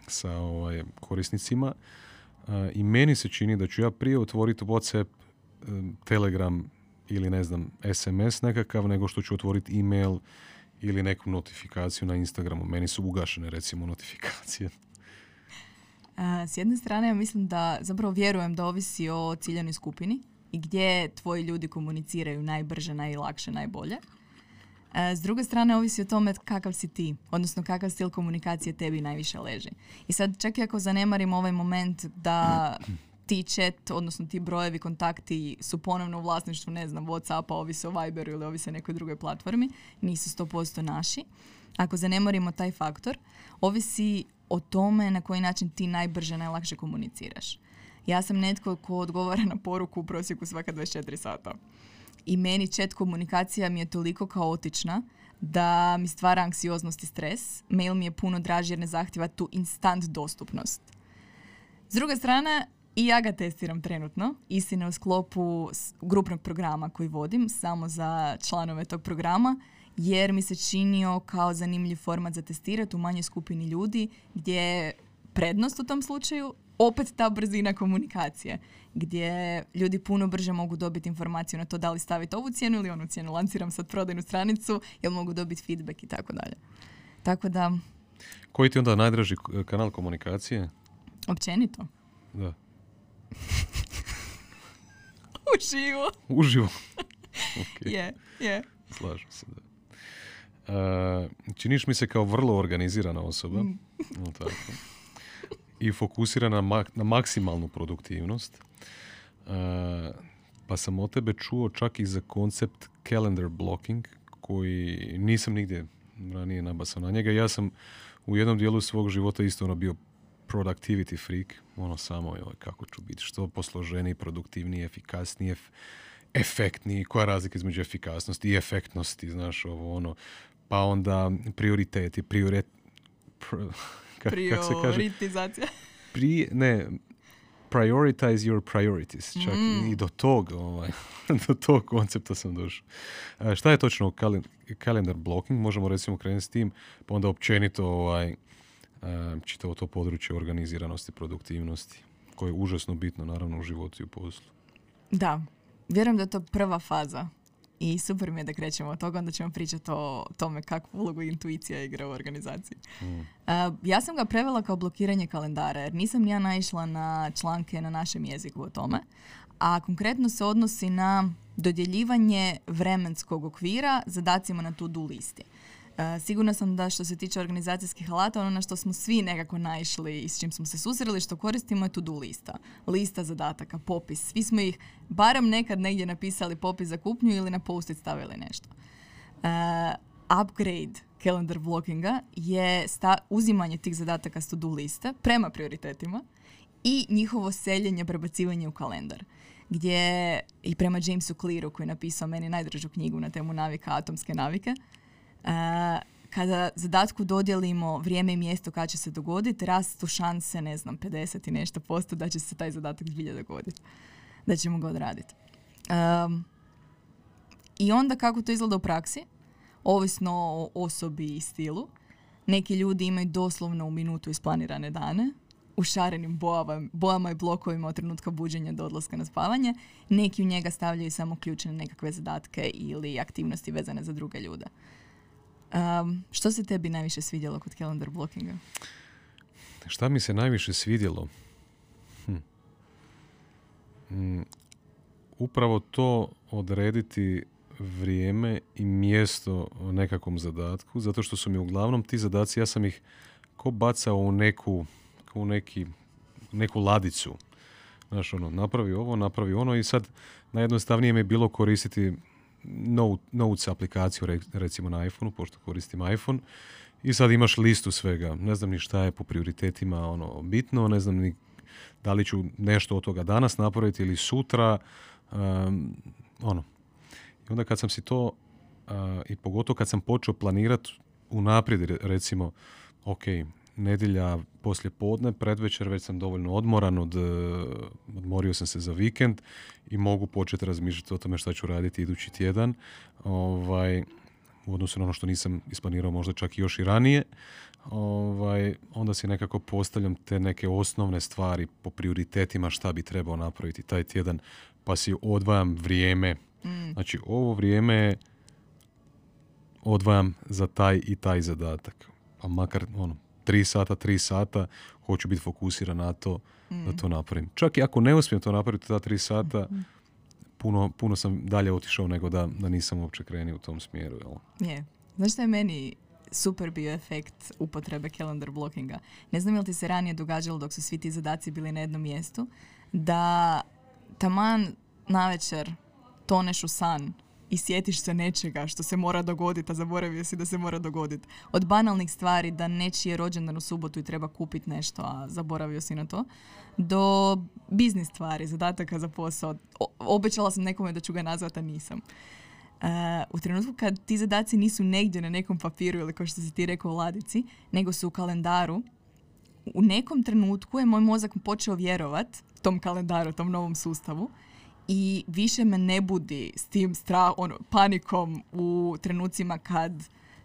sa ovaj, korisnicima. I meni se čini da ću ja prije otvoriti WhatsApp, Telegram ili ne znam SMS nekakav nego što ću otvoriti email ili neku notifikaciju na Instagramu. Meni su ugašene recimo notifikacije. s jedne strane ja mislim da zapravo vjerujem da ovisi o ciljanoj skupini i gdje tvoji ljudi komuniciraju najbrže, najlakše, najbolje. s druge strane, ovisi o tome kakav si ti, odnosno kakav stil komunikacije tebi najviše leži. I sad, čak i ako zanemarimo ovaj moment da ti chat, odnosno ti brojevi, kontakti su ponovno u vlasništvu, ne znam, Whatsappa, ovise o Viberu ili ovise nekoj drugoj platformi, nisu 100% naši. Ako zanemorimo taj faktor, ovisi o tome na koji način ti najbrže, najlakše komuniciraš. Ja sam netko ko odgovara na poruku u prosjeku svaka 24 sata. I meni chat komunikacija mi je toliko kaotična da mi stvara anksioznost i stres. Mail mi je puno draži jer ne zahtjeva tu instant dostupnost. S druge strane, i ja ga testiram trenutno, istina u sklopu grupnog programa koji vodim, samo za članove tog programa, jer mi se činio kao zanimljiv format za testirati u manjoj skupini ljudi, gdje je prednost u tom slučaju opet ta brzina komunikacije, gdje ljudi puno brže mogu dobiti informaciju na to da li staviti ovu cijenu ili onu cijenu. Lanciram sad prodajnu stranicu, jel mogu dobiti feedback i tako dalje. Tako da... Koji ti onda najdraži kanal komunikacije? Općenito. Da. Uživo. Uživo. okay. Je, je. Slažem se, da. Uh, činiš mi se kao vrlo organizirana osoba. Mm. tako. I fokusirana na, na maksimalnu produktivnost. Uh, pa sam od tebe čuo čak i za koncept calendar blocking, koji nisam nigdje ranije nabasao na njega. Ja sam u jednom dijelu svog života isto ono bio productivity freak, ono samo joj, kako ću biti što posloženiji, produktivniji, efikasniji, efektniji, koja je razlika između efikasnosti i efektnosti, znaš, ovo ono, pa onda prioriteti, priorit, pr, kak, se kaže? Pri, ne, prioritize your priorities. Čak mm. i do tog, ovaj, do tog koncepta sam došao. E, šta je točno calendar blocking? Možemo recimo krenuti s tim, pa onda općenito ovaj, čitavo to područje organiziranosti, produktivnosti, koje je užasno bitno naravno u životu i u poslu. Da, vjerujem da je to prva faza i super mi je da krećemo od toga, onda ćemo pričati o tome kakvu ulogu intuicija igra u organizaciji. Mm. ja sam ga prevela kao blokiranje kalendara, jer nisam ni ja naišla na članke na našem jeziku o tome, a konkretno se odnosi na dodjeljivanje vremenskog okvira zadacima na to-do listi. Sigurna sam da što se tiče organizacijskih alata, ono na što smo svi nekako naišli i s čim smo se susreli, što koristimo je to-do lista. Lista zadataka, popis. Svi smo ih barem nekad negdje napisali popis za kupnju ili na post stavili nešto. Uh, upgrade calendar blockinga je sta- uzimanje tih zadataka s to-do liste prema prioritetima i njihovo seljenje, prebacivanje u kalendar gdje i prema Jamesu Clearu koji je napisao meni najdražu knjigu na temu navika, atomske navike, kada zadatku dodijelimo vrijeme i mjesto kada će se dogoditi, rastu šanse, ne znam, 50 i nešto posto da će se taj zadatak zbilja dogoditi. Da ćemo ga odraditi. Um, I onda kako to izgleda u praksi? Ovisno o osobi i stilu. Neki ljudi imaju doslovno u minutu isplanirane dane, u šarenim bojama, bojama i blokovima od trenutka buđenja do odlaska na spavanje. Neki u njega stavljaju samo ključne nekakve zadatke ili aktivnosti vezane za druge ljude. Um, što se tebi najviše svidjelo kod calendar blockinga? Šta mi se najviše svidjelo? Hm. Mm, upravo to odrediti vrijeme i mjesto nekakvom zadatku, zato što su mi uglavnom ti zadaci, ja sam ih ko bacao u neku u neki, neku ladicu. Znaš, ono, napravi ovo, napravi ono i sad najjednostavnije mi je bilo koristiti Notes aplikaciju recimo na iPhoneu, pošto koristim iPhone i sad imaš listu svega. Ne znam ni šta je po prioritetima ono bitno, ne znam ni da li ću nešto od toga danas napraviti ili sutra. Um, ono. I onda kad sam si to i pogotovo kad sam počeo planirati unaprijed recimo ok, nedjelja poslije podne, predvečer već sam dovoljno odmoran, od, e, odmorio sam se za vikend i mogu početi razmišljati o tome šta ću raditi idući tjedan. Ovaj, u odnosu na ono što nisam isplanirao možda čak i još i ranije. Ovaj, onda si nekako postavljam te neke osnovne stvari po prioritetima šta bi trebao napraviti taj tjedan, pa si odvajam vrijeme. Mm. Znači, ovo vrijeme odvajam za taj i taj zadatak. Pa makar ono, tri sata, tri sata, hoću biti fokusiran na to da to napravim. Čak i ako ne uspijem to napraviti ta tri sata, mhm. puno, puno sam dalje otišao nego da, da nisam uopće krenio u tom smjeru. Jel? Je. Znaš što je meni super bio efekt upotrebe calendar blockinga? Ne znam li ti se ranije događalo dok su svi ti zadaci bili na jednom mjestu, da taman navečer toneš u san i sjetiš se nečega što se mora dogoditi, a zaboravio si da se mora dogoditi. Od banalnih stvari da nečiji je rođendan u subotu i treba kupiti nešto, a zaboravio si na to, do biznis stvari, zadataka za posao. obećala sam nekome da ću ga nazvati, a nisam. Uh, u trenutku kad ti zadaci nisu negdje na nekom papiru ili kao što si ti rekao u ladici, nego su u kalendaru, u nekom trenutku je moj mozak počeo vjerovat tom kalendaru, tom novom sustavu i više me ne budi s tim strah, ono, panikom u trenucima kad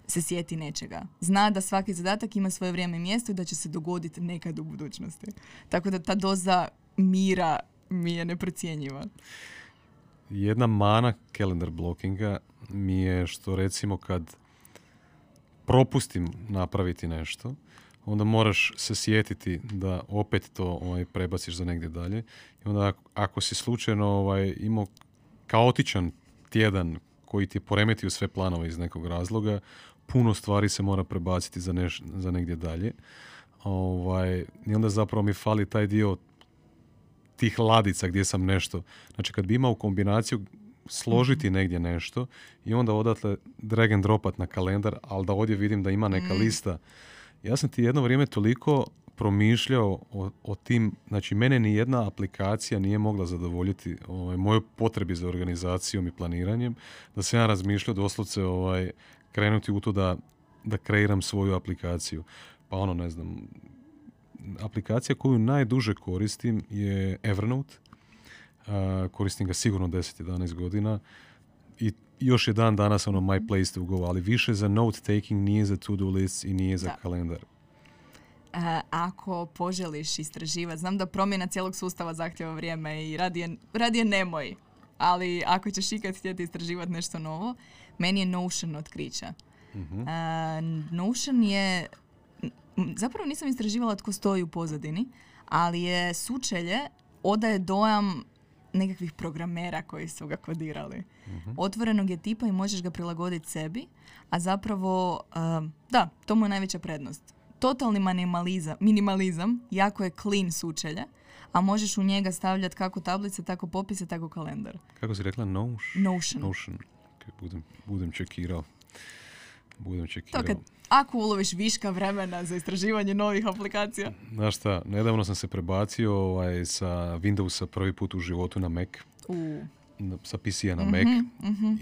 se sjeti nečega. Zna da svaki zadatak ima svoje vrijeme i mjesto i da će se dogoditi nekad u budućnosti. Tako da ta doza mira mi je neprocjenjiva. Jedna mana calendar blockinga mi je što recimo kad propustim napraviti nešto, onda moraš se sjetiti da opet to ovaj, prebaciš za negdje dalje. I onda ako, si slučajno ovaj, imao kaotičan tjedan koji ti je poremetio sve planove iz nekog razloga, puno stvari se mora prebaciti za, neš, za negdje dalje. Ovaj, I onda zapravo mi fali taj dio tih ladica gdje sam nešto. Znači kad bi imao kombinaciju složiti mhm. negdje nešto i onda odatle drag and dropat na kalendar, ali da ovdje vidim da ima neka mhm. lista ja sam ti jedno vrijeme toliko promišljao o, o tim, znači mene ni jedna aplikacija nije mogla zadovoljiti ovaj, moju potrebi za organizacijom i planiranjem, da sam ja razmišljao doslovce ovaj, krenuti u to da, da kreiram svoju aplikaciju. Pa ono, ne znam, aplikacija koju najduže koristim je Evernote. koristim ga sigurno 10-11 godina i još je dan danas ono my place to go, ali više za note taking, nije za to-do list i nije za da. kalendar. Uh, ako poželiš istraživati, znam da promjena cijelog sustava zahtjeva vrijeme i radije, radije nemoj ali ako ćeš ikad htjeti istraživati nešto novo, meni je Notion otkrića. Mhm. A, Notion je, zapravo nisam istraživala tko stoji u pozadini, ali je sučelje odaje dojam nekakvih programera koji su ga kodirali. Otvorenog je tipa i možeš ga prilagoditi sebi, a zapravo, um, da, to mu je najveća prednost. Totalni minimalizam, minimalizam, jako je clean sučelje, a možeš u njega stavljati kako tablice, tako popise, tako kalendar. Kako si rekla? Notion? Notion. Notion. Ok, budem, budem čekirao. Budem To čekirao. kad, ako uloviš viška vremena za istraživanje novih aplikacija. Znaš šta, nedavno sam se prebacio ovaj, sa Windowsa prvi put u životu na Mac. U, sa PC-a na Mhm, Mac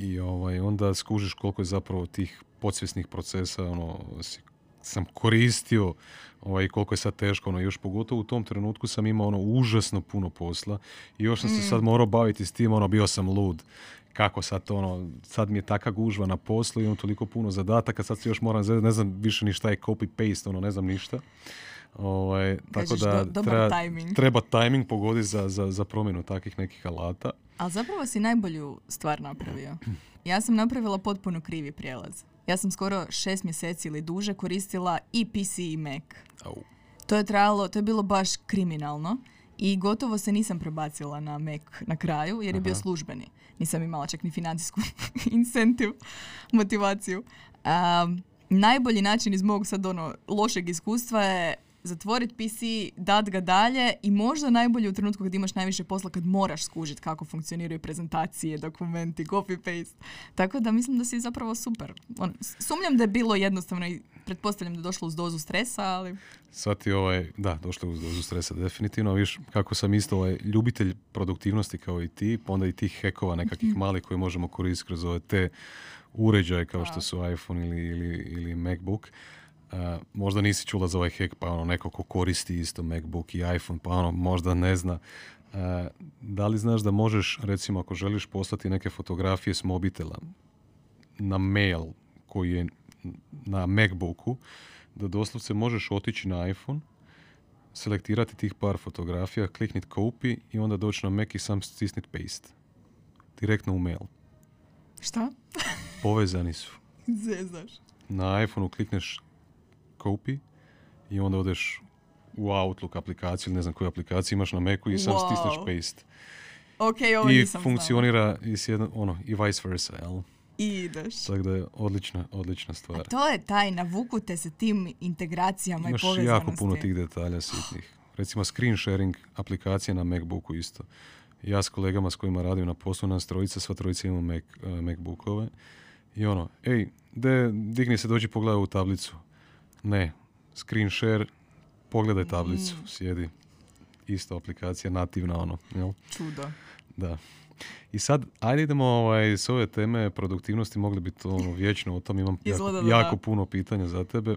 i ovaj, onda skužiš koliko je zapravo tih podsvjesnih procesa ono, si- sam koristio ovaj, koliko je sad teško. Ono, još pogotovo u tom trenutku sam imao ono, užasno puno posla i još sam se sad morao baviti s tim, ono, bio sam lud. Kako sad to, ono, sad mi je taka gužva na poslu, imam toliko puno zadataka, sad se još moram, ne znam više ni šta je copy-paste, ono, ne znam ništa. Ovaj, tako da do- treba, timing. treba timing pogoditi za, za, za promjenu takvih nekih alata. Ali zapravo si najbolju stvar napravio. Ja sam napravila potpuno krivi prijelaz. Ja sam skoro šest mjeseci ili duže koristila i PC i Mac. Au. To je trajalo, to je bilo baš kriminalno i gotovo se nisam prebacila na Mac na kraju jer je bio službeni. Nisam imala čak ni financijsku incentiv, motivaciju. Um, najbolji način iz mog sad ono lošeg iskustva je zatvoriti PC, dat ga dalje i možda najbolje u trenutku kad imaš najviše posla kad moraš skužiti kako funkcioniraju prezentacije, dokumenti, copy-paste. Tako da mislim da si zapravo super. On, sumnjam da je bilo jednostavno i pretpostavljam da je došlo uz dozu stresa, ali Sad ti ovaj, da, došlo uz dozu stresa definitivno, viš kako sam isto ovaj ljubitelj produktivnosti kao i ti, pa onda i tih hekova nekakvih malih koje možemo koristiti kroz ove te uređaje kao što su iPhone ili, ili, ili MacBook. A, možda nisi čula za ovaj hack, pa ono neko ko koristi isto MacBook i iPhone, pa ono možda ne zna. A, da li znaš da možeš, recimo ako želiš poslati neke fotografije s mobitela na mail koji je na MacBooku, da doslovce možeš otići na iPhone, selektirati tih par fotografija, kliknit copy i onda doći na Mac i sam stisnit paste. Direktno u mail. šta? Povezani su. Zezaš. Na iPhoneu klikneš copy i onda odeš u Outlook aplikaciju ili ne znam koju aplikaciju imaš na Macu i sam Wow. stisneš paste. Ok, ovo I nisam funkcionira i, s jedno, ono, i vice versa, jel? I ideš. Tako da je odlična, odlična A stvar. to je taj, navuku te se tim integracijama Imaš i povezanosti. jako puno tih detalja sitnih. Recimo screen sharing aplikacije na Macbooku isto. Ja s kolegama s kojima radim na poslu, nas trojica, sva trojica imamo Mac, eh, Macbookove. I ono, ej, de, digni se, dođi pogledaj u tablicu. Ne, screen share, pogledaj tablicu, Mm. sjedi. Isto aplikacija, nativna ono, jel? Čudo. Da. I sad, ajde idemo ovaj, s ove teme produktivnosti, mogli bi to ono, vječno o tom, imam jako, da jako da. puno pitanja za tebe.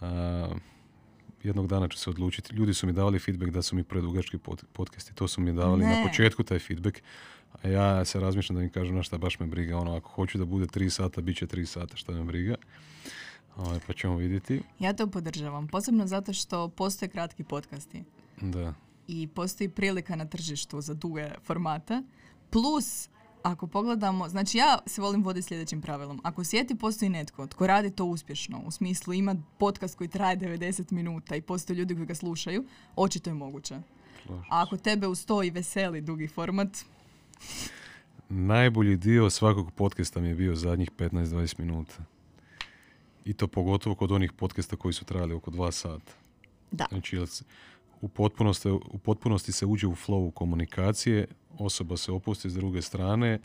A, jednog dana ću se odlučiti. Ljudi su mi davali feedback da su mi predugački pod, podcasti, to su mi davali Ne. na početku taj feedback. A ja se razmišljam da im kažem, na šta baš me briga, ono, ako hoću da bude tri sata, bit će tri sata, šta me briga. Ovaj, pa ćemo vidjeti. Ja to podržavam, posebno zato što postoje kratki podcasti Da. i postoji prilika na tržištu za duge formate. Plus, ako pogledamo, znači ja se volim voditi sljedećim pravilom. Ako u svijeti postoji netko tko radi to uspješno, u smislu ima podcast koji traje 90 minuta i postoje ljudi koji ga slušaju, očito je moguće. A ako tebe uz to i veseli dugi format, Najbolji dio svakog podcasta mi je bio zadnjih 15-20 minuta. I to pogotovo kod onih podcasta koji su trajali oko dva sata. da. Znači, u potpunosti, u potpunosti se uđe u flow komunikacije, osoba se opusti s druge strane,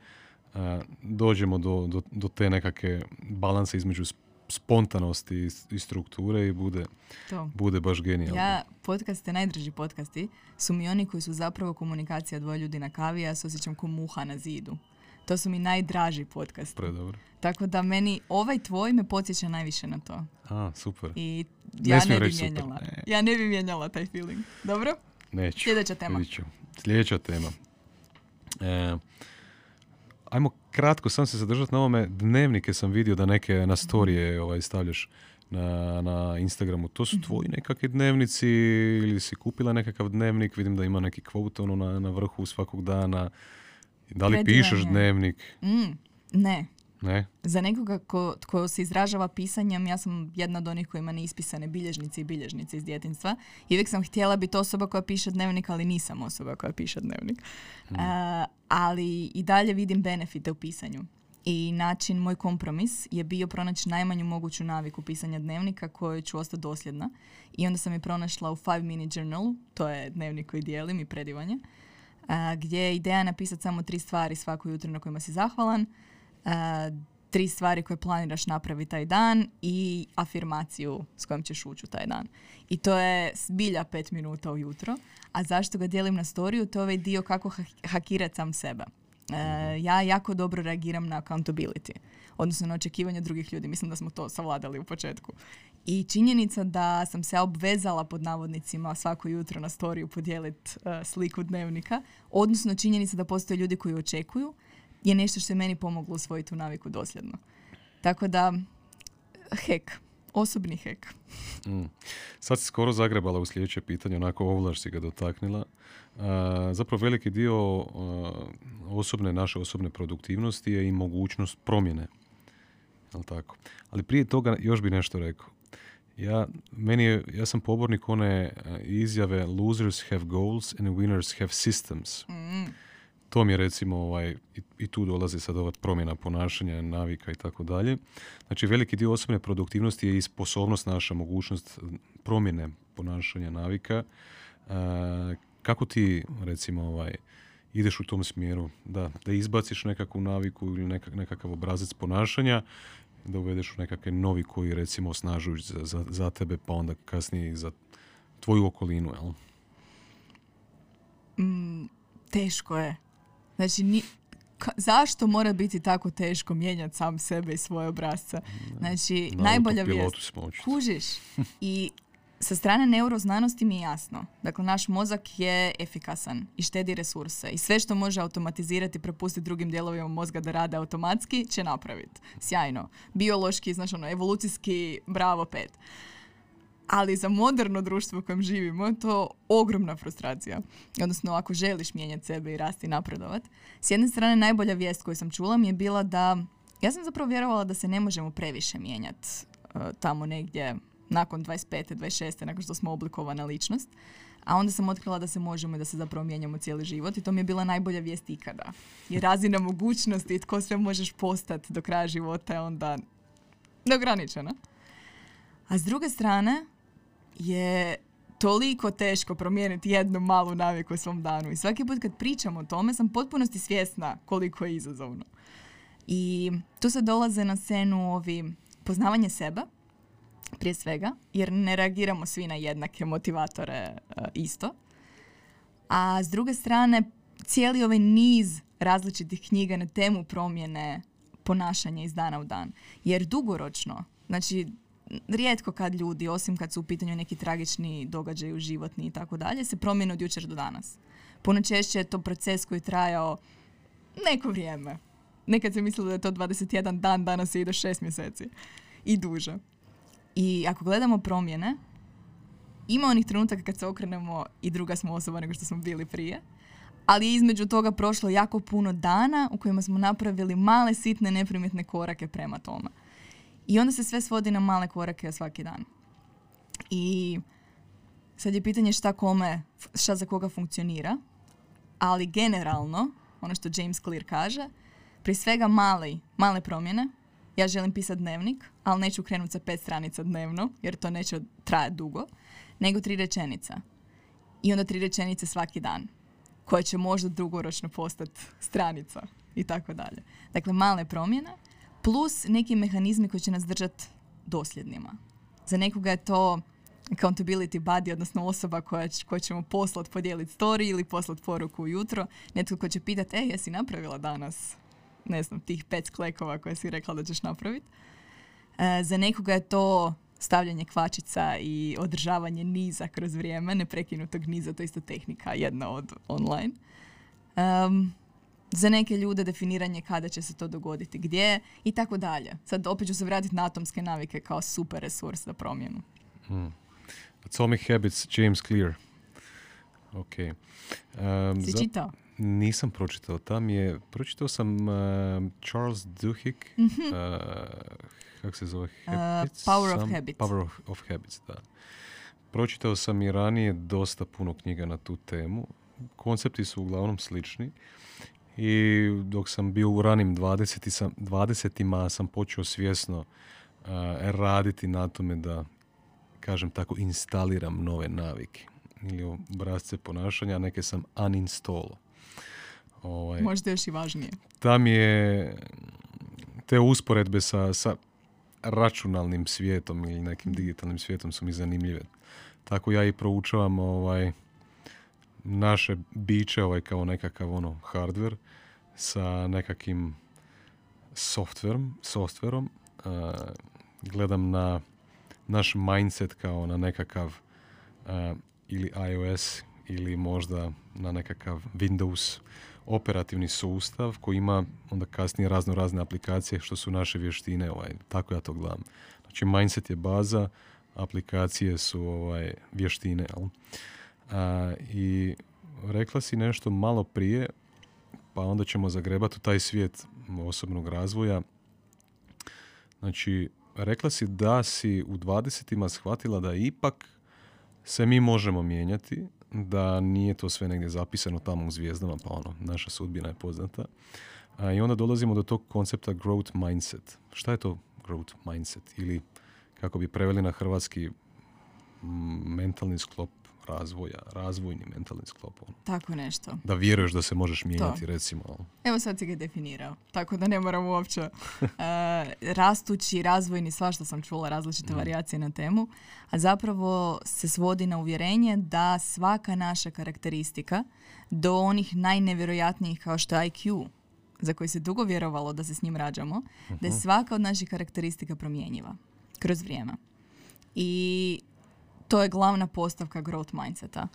a, dođemo do, do, do te nekakve balanse između sp- spontanosti i strukture i bude, To. bude baš genijalno. Ja, podcaste, najdraži podcasti su mi oni koji su zapravo komunikacija dvoje ljudi na kavi, ja se osjećam ko muha na zidu. To su mi najdraži podcasti. Predobro. Tako da meni ovaj tvoj me podsjeća najviše na to. A, super. I Ne ja ne, smijem bi mijenjala. Ne. Ja ne bi mijenjala taj feeling. Dobro? Neću. Sljedeća tema. Vidit ću. Sljedeća tema. E, ajmo kratko sam se zadržati na ovome. Dnevnike sam vidio da neke na storije ovaj, stavljaš na, na Instagramu. To su tvoji nekakvi dnevnici ili si kupila nekakav dnevnik? Vidim da ima neki quote ono na, na vrhu svakog dana. Da li Predivan pišeš dnevnik? Mm, ne. Ne? Za nekoga ko, ko se izražava pisanjem, ja sam jedna od onih koji ima neispisane bilježnice i bilježnice iz djetinstva. I uvijek sam htjela biti osoba koja piše dnevnik, ali nisam osoba koja piše dnevnik. A, ali i dalje vidim benefite u pisanju. I način, moj kompromis je bio pronaći najmanju moguću naviku pisanja dnevnika kojoj ću ostati dosljedna. I onda sam je pronašla u Five Minute Journal, to je dnevnik koji dijelim i predivanje, gdje je ideja napisati samo tri stvari svako jutro na kojima si zahvalan, tri stvari koje planiraš napraviti taj dan i afirmaciju s kojom ćeš ući u taj dan. I to je zbilja pet minuta ujutro. A zašto ga dijelim na storiju? To je ovaj dio kako ha- hakirat sam sebe. E, ja jako dobro reagiram na accountability, odnosno na očekivanje drugih ljudi. Mislim da smo to savladali u početku. I činjenica da sam se obvezala pod navodnicima svako jutro na storiju podijeliti sliku dnevnika, odnosno činjenica da postoje ljudi koji očekuju, je nešto što je meni pomoglo usvojiti tu naviku dosljedno. Tako da, hek, osobni hek. Mm. Sad si skoro zagrebala u sljedeće pitanje, onako ovlaš si ga dotaknila. A, zapravo veliki dio a, osobne, naše osobne produktivnosti je i mogućnost promjene. Jel tako? Ali prije toga još bi nešto rekao. Ja, meni je, ja sam pobornik one izjave losers have goals and winners have systems. Mm. To mi je recimo ovaj, i, i tu dolazi sad ova promjena ponašanja, navika i tako dalje. Znači veliki dio osobne produktivnosti je i sposobnost naša, mogućnost promjene ponašanja, navika. A, kako ti recimo ovaj, ideš u tom smjeru da, da izbaciš nekakvu naviku ili nekak, nekakav obrazac ponašanja da uvedeš u nekakve novi koji recimo osnažuju za, za, za tebe pa onda kasnije za tvoju okolinu, jel? Mm, teško je. Znači, ni, ka- zašto mora biti tako teško mijenjati sam sebe i svoje obrazce? Znači, Na najbolja vijest. Kužiš. I sa strane neuroznanosti mi je jasno. Dakle, naš mozak je efikasan i štedi resurse. I sve što može automatizirati prepustiti drugim dijelovima mozga da rade automatski, će napraviti. Sjajno. Biološki, znači ono, evolucijski, bravo pet. Ali za moderno društvo u kojem živimo to ogromna frustracija. Odnosno, ako želiš mijenjati sebe i rasti i napredovat. S jedne strane, najbolja vijest koju sam čula mi je bila da... Ja sam zapravo vjerovala da se ne možemo previše mijenjati tamo negdje nakon 25. 26. nakon što smo oblikovana ličnost. A onda sam otkrila da se možemo i da se zapravo mijenjamo cijeli život i to mi je bila najbolja vijest ikada. Jer razina mogućnosti i tko sve možeš postati do kraja života je onda neograničena. A s druge strane je toliko teško promijeniti jednu malu naviku u svom danu. I svaki put kad pričam o tome sam potpunosti svjesna koliko je izazovno. I tu se dolaze na scenu ovi poznavanje sebe, prije svega, jer ne reagiramo svi na jednake motivatore e, isto. A s druge strane, cijeli ovaj niz različitih knjiga na temu promjene ponašanja iz dana u dan. Jer dugoročno, znači rijetko kad ljudi, osim kad su u pitanju neki tragični događaji životni i tako dalje, se promijene od jučer do danas. Puno češće je to proces koji je trajao neko vrijeme. Nekad se mislilo da je to 21 dan, danas je i do 6 mjeseci. I duže. I ako gledamo promjene, ima onih trenutaka kad se okrenemo i druga smo osoba nego što smo bili prije, ali između toga prošlo jako puno dana u kojima smo napravili male, sitne, neprimjetne korake prema tome. I onda se sve svodi na male korake svaki dan. I sad je pitanje šta kome, šta za koga funkcionira, ali generalno, ono što James Clear kaže, prije svega mali, male promjene, ja želim pisati dnevnik, ali neću krenuti sa pet stranica dnevno, jer to neće trajati dugo, nego tri rečenica. I onda tri rečenice svaki dan, koje će možda dugoročno postati stranica i tako dalje. Dakle, male promjene, plus neki mehanizmi koji će nas držati dosljednima. Za nekoga je to accountability buddy, odnosno osoba koja, će- koju ćemo poslat podijeliti story ili poslat poruku ujutro. Netko ko će pitati, e, jesi napravila danas, ne znam, tih pet sklekova koje si rekla da ćeš napraviti. E, za nekoga je to stavljanje kvačica i održavanje niza kroz vrijeme, neprekinutog niza, to je isto tehnika, jedna od online. Em, za neke ljude definiranje kada će se to dogoditi, gdje i tako dalje. Sad opet ću se vratiti na atomske navike kao super resurs za promjenu. Atomic Habits, James Clear. Ok. Um, Si za- čitao? nisam pročitao. Tam je, pročitao sam uh, Charles Duhigg, uh, kako se zove? Habits? Power of Some- Habits. Power of, of Habits, da. Pročitao sam i ranije dosta puno knjiga na tu temu. Koncepti su uglavnom slični. I dok sam bio u ranim 20 sam, 20 sam počeo svjesno uh, raditi na tome da, kažem tako, instaliram nove navike ili obrazce ponašanja, neke sam uninstallao. Ovaj, Možda još i važnije. tam je te usporedbe sa, sa računalnim svijetom ili nekim digitalnim svijetom su mi zanimljive. Tako ja i proučavam ovaj naše biće ovaj kao nekakav ono hardware sa nekakvim softverom, softverom uh, gledam na naš mindset kao na nekakav uh, ili iOS ili možda na nekakav Windows operativni sustav koji ima onda kasnije razno razne aplikacije što su naše vještine, ovaj, tako ja to gledam. Znači mindset je baza, aplikacije su ovaj, vještine. Jel? A, I rekla si nešto malo prije, pa onda ćemo zagrebati u taj svijet osobnog razvoja. Znači, rekla si da si u 20-ima shvatila da ipak se mi možemo mijenjati, da nije to sve negdje zapisano tamo u zvijezdama, pa ono, naša sudbina je poznata. A, I onda dolazimo do tog koncepta growth mindset. Šta je to growth mindset? Ili kako bi preveli na hrvatski mentalni sklop razvoja, razvojni mentalni sklop. Ono. Tako nešto. Da vjeruješ da se možeš mijenjati, recimo. ono. Evo sad si ga definirao, tako da ne moram uopće. E, rastući, razvojni, svašta sam čula različite varijacije na temu, a zapravo se svodi na uvjerenje da svaka naša karakteristika do onih najnevjerojatnijih kao što je IQ, za koji se dugo vjerovalo da se s njim rađamo, da je svaka od naših karakteristika promjenjiva kroz vrijeme. I to je glavna postavka growth mindseta.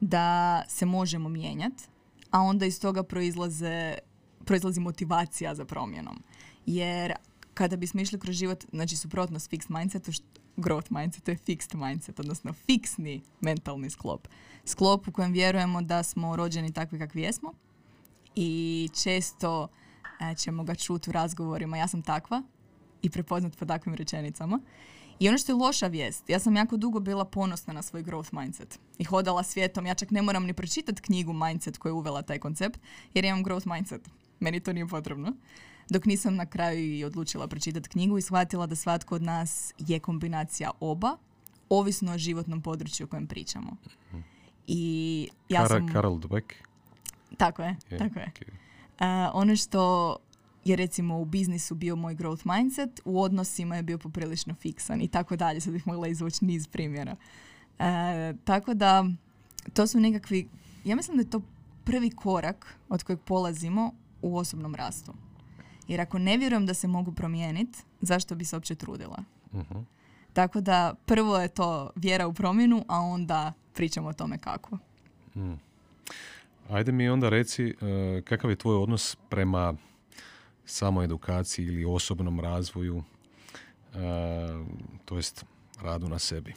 Da se možemo mijenjati, a onda iz toga proizlaze, proizlazi motivacija za promjenom. Jer kada bismo išli kroz život, znači suprotnost fixed mindsetu, growth mindsetu je fixed mindset, odnosno fiksni mentalni sklop. Sklop u kojem vjerujemo da smo rođeni takvi kakvi jesmo i često e, ćemo ga čuti u razgovorima ja sam takva i prepoznat po takvim rečenicama. I ono što je loša vijest, ja sam jako dugo bila ponosna na svoj growth mindset i hodala svijetom, ja čak ne moram ni pročitati knjigu Mindset koja je uvela taj koncept, jer imam growth mindset. Meni to nije potrebno. Dok nisam na kraju i odlučila pročitati knjigu i shvatila da svatko od nas je kombinacija oba, ovisno o životnom području o kojem pričamo. I ja Kara- sam... Karel Dweck. Tako je, je, tako je. ok. A, ono što je recimo u biznisu bio moj growth mindset, u odnosima je bio poprilično fiksan i tako dalje. Sad bih mogla izvući niz primjera. E, tako da, to su nekakvi, ja mislim da je to prvi korak od kojeg polazimo u osobnom rastu. Jer ako ne vjerujem da se mogu promijeniti, zašto bi se uopće trudila? Mhm. Tako da prvo je to vjera u promjenu, a onda pričamo o tome kako. Mm. Ajde mi onda reci e, kakav je tvoj odnos prema samoedukaciji ili osobnom razvoju, e, to jest radu na sebi.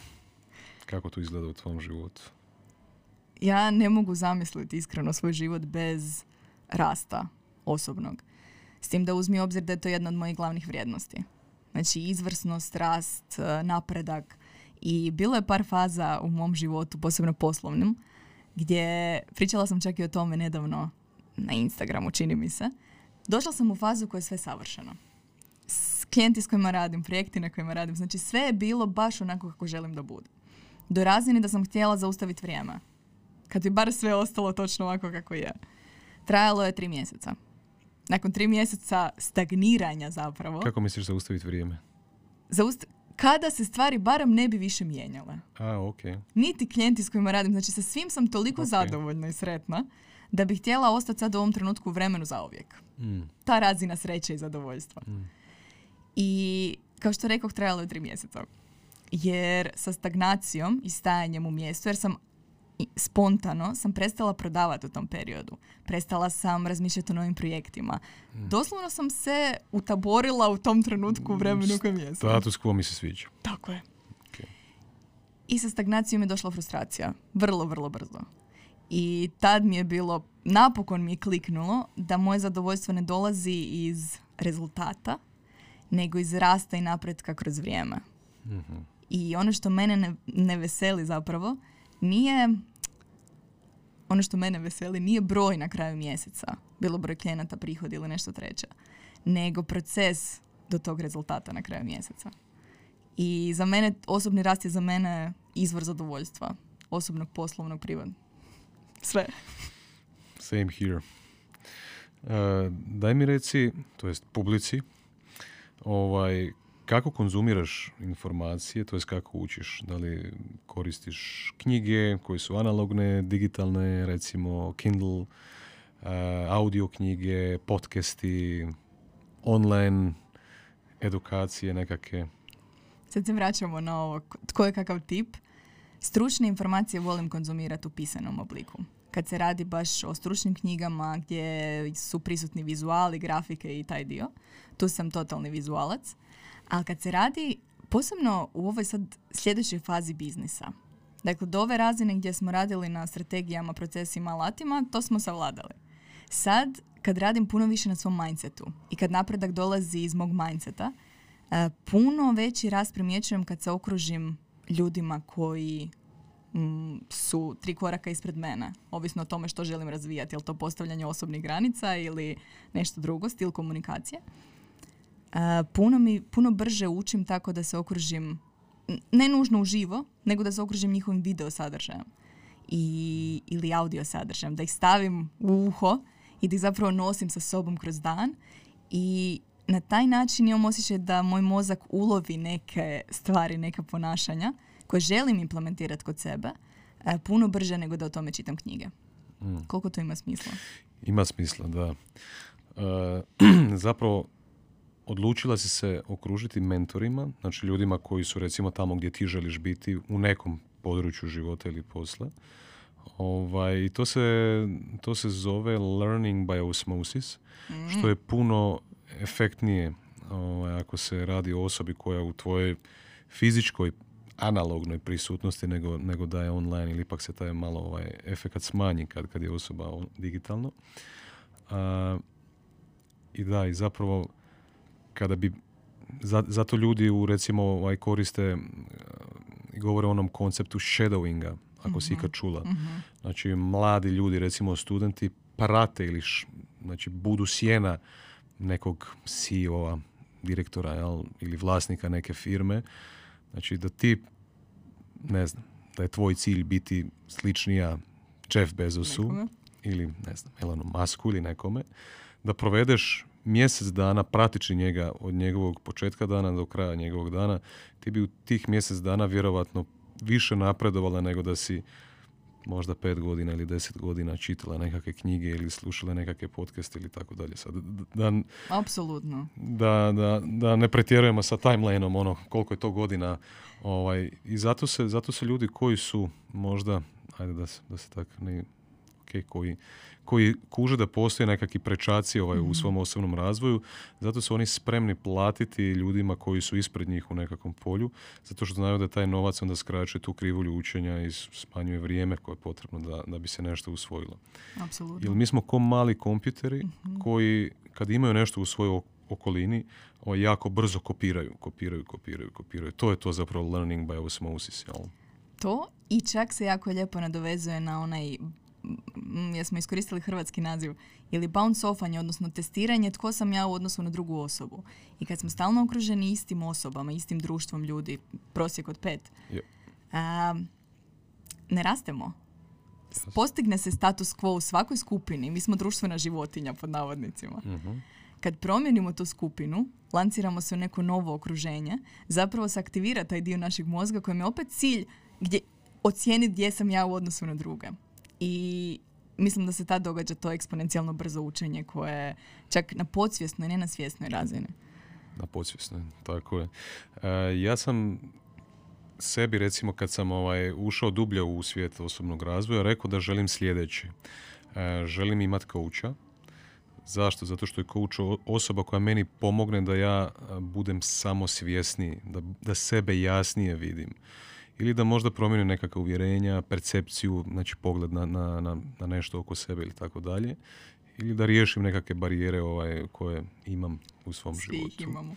Kako to izgleda u tvom životu? ja ne mogu zamisliti iskreno svoj život bez rasta osobnog. S tim da uzmi obzir da je to jedna od mojih glavnih vrijednosti. Znači izvrsnost, rast, e, napredak. I bilo je par faza u mom životu, posebno poslovnim, gdje pričala sam čak i o tome nedavno na Instagramu, čini mi se. Došla sam u fazu koja je sve savršeno. S klijenti s kojima radim, projekti na kojima radim, znači sve je bilo baš onako kako želim da bude. Do razine da sam htjela zaustaviti vrijeme kad bi bar sve ostalo točno ovako kako je. Trajalo je tri mjeseca. Nakon tri mjeseca stagniranja zapravo, Kako misliš zaustaviti vrijeme? zaust- kada se stvari barem ne bi više mijenjale. A, ok. Niti klijenti s kojima radim, znači sa svim sam toliko Ok. zadovoljna i sretna da bih htjela ostati sad u ovom trenutku vremenu zauvijek. Mm. Ta razina sreće i zadovoljstva. Mm. I kao što rekoh, trajalo je tri mjeseca. Jer sa stagnacijom i stajanjem u mjestu, jer sam spontano sam prestala prodavati u tom periodu. Prestala sam razmišljati o novim projektima. Doslovno sam se utaborila u tom trenutku u vremenu u kojem jesam. Status quo mi se sviđa. Tako je. Ok. I sa stagnacijom je došla frustracija. Vrlo, vrlo brzo. I tad mi je bilo napokon mi je kliknulo da moje zadovoljstvo ne dolazi iz rezultata, nego iz rasta i napretka kroz vrijeme. Mhm. I ono što mene ne, ne veseli zapravo nije ono što mene veseli nije broj na kraju mjeseca, bilo broj klijenata, prihod ili nešto treće, nego proces do tog rezultata na kraju mjeseca. I za mene, osobni rast je za mene izvor zadovoljstva. Osobnog, poslovnog, privatnog. Sve. Same here. E, daj mi reci, to jest publici, ovaj, kako konzumiraš informacije, to jest kako učiš? Da li koristiš knjige koje su analogne, digitalne, recimo Kindle, uh, audio knjige, podcasti, online edukacije nekakve? Sad se vraćamo na ovo. Tko je kakav tip? Stručne informacije volim konzumirati u pisanom obliku. Kad se radi baš o stručnim knjigama gdje su prisutni vizuali, grafike i taj dio, tu sam totalni vizualac. Ali kad se radi, posebno u ovoj sad sljedećoj fazi biznisa, dakle do ove razine gdje smo radili na strategijama, procesima, alatima, to smo savladali. Sad, kad radim puno više na svom mindsetu i kad napredak dolazi iz mog mindseta, e, puno veći rast primjećujem kad se okružim ljudima koji mm, su tri koraka ispred mene, ovisno o tome što želim razvijati, je li to postavljanje osobnih granica ili nešto drugo, stil komunikacije. E, puno, mi, puno brže učim tako da se okružim, ne nužno uživo, nego da se okružim njihovim video sadržajem i, ili audio sadržajem, da ih stavim u uho i da ih zapravo nosim sa sobom kroz dan. I na taj način imam osjećaj da moj mozak ulovi neke stvari, neka ponašanja koje želim implementirati kod sebe e, puno brže nego da o tome čitam knjige. Mm. Koliko to ima smisla? Ima smisla, da. E, zapravo, odlučila si se okružiti mentorima, znači ljudima koji su recimo tamo gdje ti želiš biti u nekom području života ili posla. Ovaj, to se, to se zove learning by osmosis, što je puno efektnije ovaj, ako se radi o osobi koja u tvojoj fizičkoj analognoj prisutnosti nego, nego da je online ili ipak se taj malo ovaj, efekat smanji kad, kad je osoba on- digitalno. A, I da, i zapravo kada bi za- zato ljudi u recimo ovaj, koriste e, i govore o onom konceptu shadowinga, ako si ikad čula. Znači, mladi ljudi, recimo studenti, prate ili š- znači, budu sjena nekog CEO-a, direktora jel, ili vlasnika neke firme. Znači, da ti, ne znam, da je tvoj cilj biti sličnija Jeff Bezosu Nekome. ili, ne znam, Elonu Musku ili nekome, da provedeš mjesec dana pratići njega od njegovog početka dana do kraja njegovog dana, ti bi u tih mjesec dana vjerovatno više napredovala nego da si možda pet godina ili deset godina čitala nekakve knjige ili slušala nekakve podcaste ili tako dalje. Sad, da, Apsolutno. da, da, da ne pretjerujemo sa timelineom ono koliko je to godina ovaj, i zato se, zato se ljudi koji su možda ajde da se, da se tak ne ok, koji, koji kuže da postoje nekakvi prečaci ovaj, u svom osobnom razvoju, zato su oni spremni platiti ljudima koji su ispred njih u nekakvom polju, zato što znaju da taj novac onda skraćuje tu krivulju učenja i smanjuje vrijeme koje je potrebno da, da bi se nešto usvojilo. Apsolutno. Jer mi smo ko mali kompjuteri koji kad imaju nešto u svojoj ok- okolini ovaj, jako brzo kopiraju, kopiraju, kopiraju, kopiraju. To je to zapravo learning by osmosis. Jel? To i čak se jako lijepo nadovezuje na onaj jesmo iskoristili hrvatski naziv ili bounce offanje, odnosno testiranje tko sam ja u odnosu na drugu osobu. I kad smo stalno okruženi istim osobama, istim društvom ljudi, prosjek od pet, a, ne rastemo. Postigne se status quo u svakoj skupini. Mi smo društvena životinja, pod navodnicima. Mhm. Kad promijenimo tu skupinu, lanciramo se u neko novo okruženje, zapravo se aktivira taj dio našeg mozga kojem je opet cilj gdje ocijeniti gdje sam ja u odnosu na druge. I mislim da se tad događa to eksponencijalno brzo učenje koje je čak na podsvjesnoj, ne na svjesnoj razini. Na podsvjesnoj, tako je. E, ja sam sebi recimo kad sam ovaj, ušao dublje u svijet osobnog razvoja rekao da želim sljedeće. E, želim imati kouča. Zašto? Zato što je o- osoba koja meni pomogne da ja a, budem samo svjesniji, da, da sebe jasnije vidim. Ili da možda promijeni nekakva uvjerenja, percepciju, znači pogled na, na, na, na nešto oko sebe ili tako dalje ili da riješim nekakve barijere ovaj, koje imam u svom Svi životu. imamo.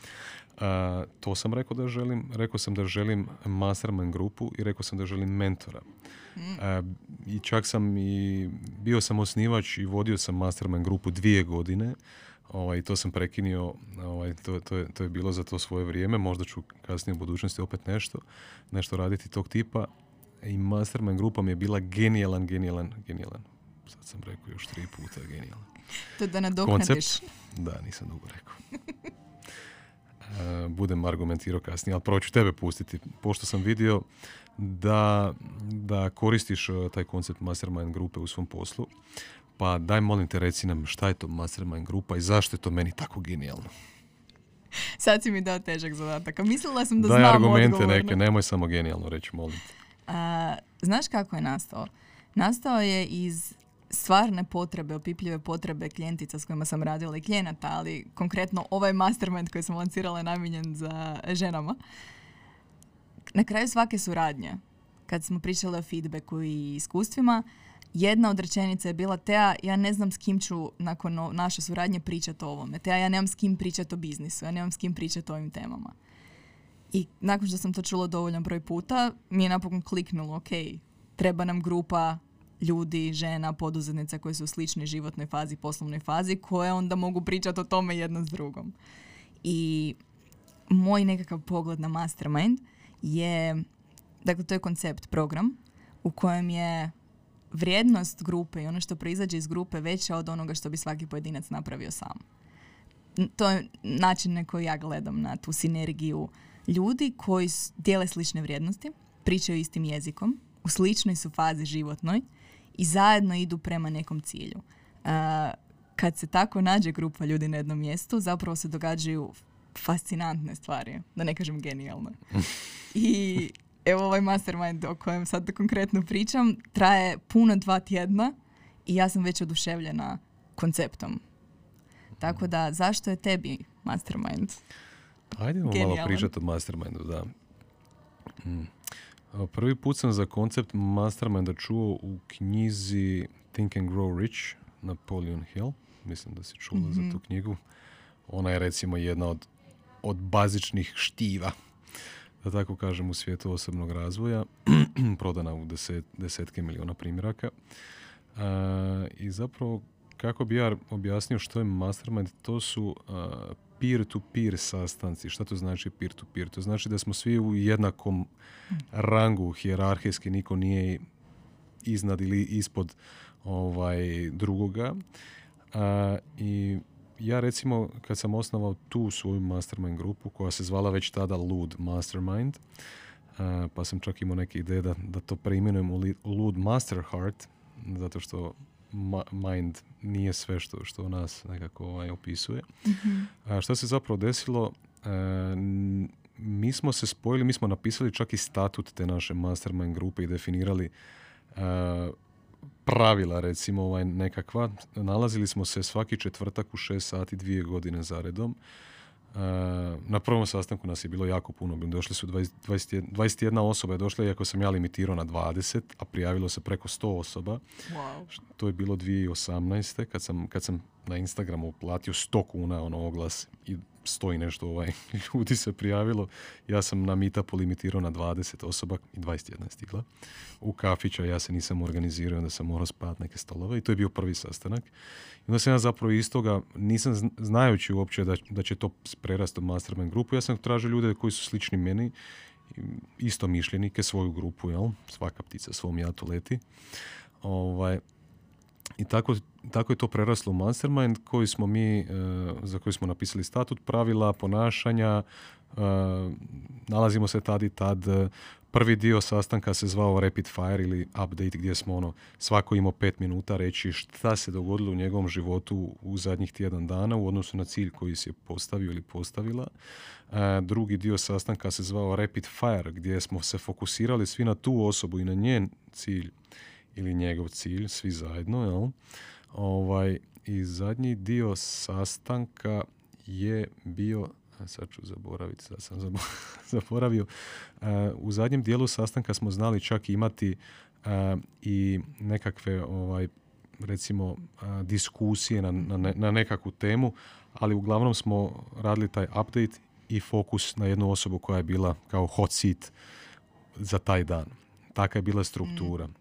A, to sam rekao da želim. Rekao sam da želim mastermind grupu i rekao sam da želim mentora. A, I čak sam i bio sam osnivač i vodio sam mastermind grupu dvije godine. Ovaj, to sam prekinio, ovaj, to, to, je, to je bilo za to svoje vrijeme, možda ću kasnije u budućnosti opet nešto, nešto raditi tog tipa. I mastermind grupa mi je bila genijalan, genijalan, genijalan. Sad sam rekao još tri puta genijalan. To da nadoknadiš. Da, nisam dugo rekao. E, budem argumentirao kasnije, ali prvo ću tebe pustiti. Pošto sam vidio da, da koristiš e, taj koncept mastermind grupe u svom poslu, pa daj molim te reci nam šta je to mastermind grupa i zašto je to meni tako genijalno. Sad si mi dao težak zadatak. Mislila sam da daj znam argumente neke, nemoj samo genijalno reći, molim te. A, znaš kako je nastao? Nastao je iz stvarne potrebe, opipljive potrebe klijentica s kojima sam radila i klijenata, ali konkretno ovaj mastermind koji sam lancirala je namijenjen za ženama. Na kraju svake suradnje, kad smo pričali o feedbacku i iskustvima, jedna od rečenica je bila Teja, ja ne znam s kim ću nakon naše suradnje pričati o ovome. Teja, ja nemam s kim pričati o biznisu, ja nemam s kim pričati o ovim temama. I nakon što sam to čula dovoljan broj puta, mi je napokon kliknulo, ok, treba nam grupa ljudi, žena, poduzetnica koji su u sličnoj životnoj fazi, poslovnoj fazi, koje onda mogu pričati o tome jedna s drugom. I moj nekakav pogled na mastermind je, dakle to je koncept, program, u kojem je vrijednost grupe i ono što proizađe iz grupe veća od onoga što bi svaki pojedinac napravio sam. To je način na koji ja gledam na tu sinergiju ljudi koji dijele slične vrijednosti, pričaju istim jezikom, u sličnoj su fazi životnoj i zajedno idu prema nekom cilju. A, kad se tako nađe grupa ljudi na jednom mjestu, zapravo se događaju fascinantne stvari, da ne kažem genijalne. I evo ovaj mastermind o kojem sad konkretno pričam, traje puno dva tjedna i ja sam već oduševljena konceptom. Tako da, zašto je tebi mastermind? Ajdemo malo pričati o mastermindu, da. Mm. Prvi put sam za koncept masterminda čuo u knjizi Think and Grow Rich Napoleon Hill. Mislim da si čula za tu knjigu. Ona je recimo jedna od, od bazičnih štiva, da tako kažem, u svijetu osobnog razvoja. Prodana u deset, desetke miliona primjeraka. A, I zapravo, kako bi ja objasnio što je mastermind, to su a, peer-to-peer sastanci. Šta to znači peer-to-peer? To znači da smo svi u jednakom rangu, hijerarhijski, niko nije iznad ili ispod ovaj, drugoga. A, I ja recimo, kad sam osnovao tu svoju mastermind grupu, koja se zvala već tada Lud Mastermind, a, pa sam čak imao neke ideje da, da to preimenujem u Lud Master Heart, zato što ma- mind nije sve što, što nas nekako ovaj, opisuje. A što se zapravo desilo? N- mi smo se spojili, mi smo napisali čak i statut te naše mastermind grupe i definirali e, pravila, recimo ovaj, nekakva. Nalazili smo se svaki četvrtak u šest sati dvije godine zaredom. E, na prvom sastanku nas je bilo jako puno. Došli su 20, 21, 21 osoba je došla, iako sam ja limitirao na 20, a prijavilo se preko 100 osoba. Wow. To je bilo 2018. kad sam, kad sam na Instagramu platio 100 kuna ono oglas i stoji nešto ovaj, ljudi se prijavilo. Ja sam na meetupu limitirao na 20 osoba i 21 je stigla. U kafića ja se nisam organizirao, onda sam morao spavati neke stolove i to je bio prvi sastanak. I onda sam ja zapravo iz toga, nisam zn- znajući uopće da, da će to prerasti u mastermind grupu, ja sam tražio ljude koji su slični meni, isto mišljenike, svoju grupu, jel? Svaka ptica svom jatu leti. Ovaj, i tako, tako je to preraslo u mastermind koji smo mi, e, za koji smo napisali statut pravila, ponašanja, e, nalazimo se tad i tad. Prvi dio sastanka se zvao Rapid Fire ili Update gdje smo ono, svako imao pet minuta reći šta se dogodilo u njegovom životu u zadnjih tjedan dana u odnosu na cilj koji si je postavio ili postavila. E, drugi dio sastanka se zvao Rapid Fire gdje smo se fokusirali svi na tu osobu i na njen cilj ili njegov cilj, svi zajedno, jel? Ovaj, I zadnji dio sastanka je bio sad ću zaboraviti, sad sam zaboravio. u zadnjem dijelu sastanka smo znali čak imati i nekakve ovaj, recimo diskusije na, na, na nekakvu temu, ali uglavnom smo radili taj update i fokus na jednu osobu koja je bila kao hot seat za taj dan. Taka je bila struktura. Mm.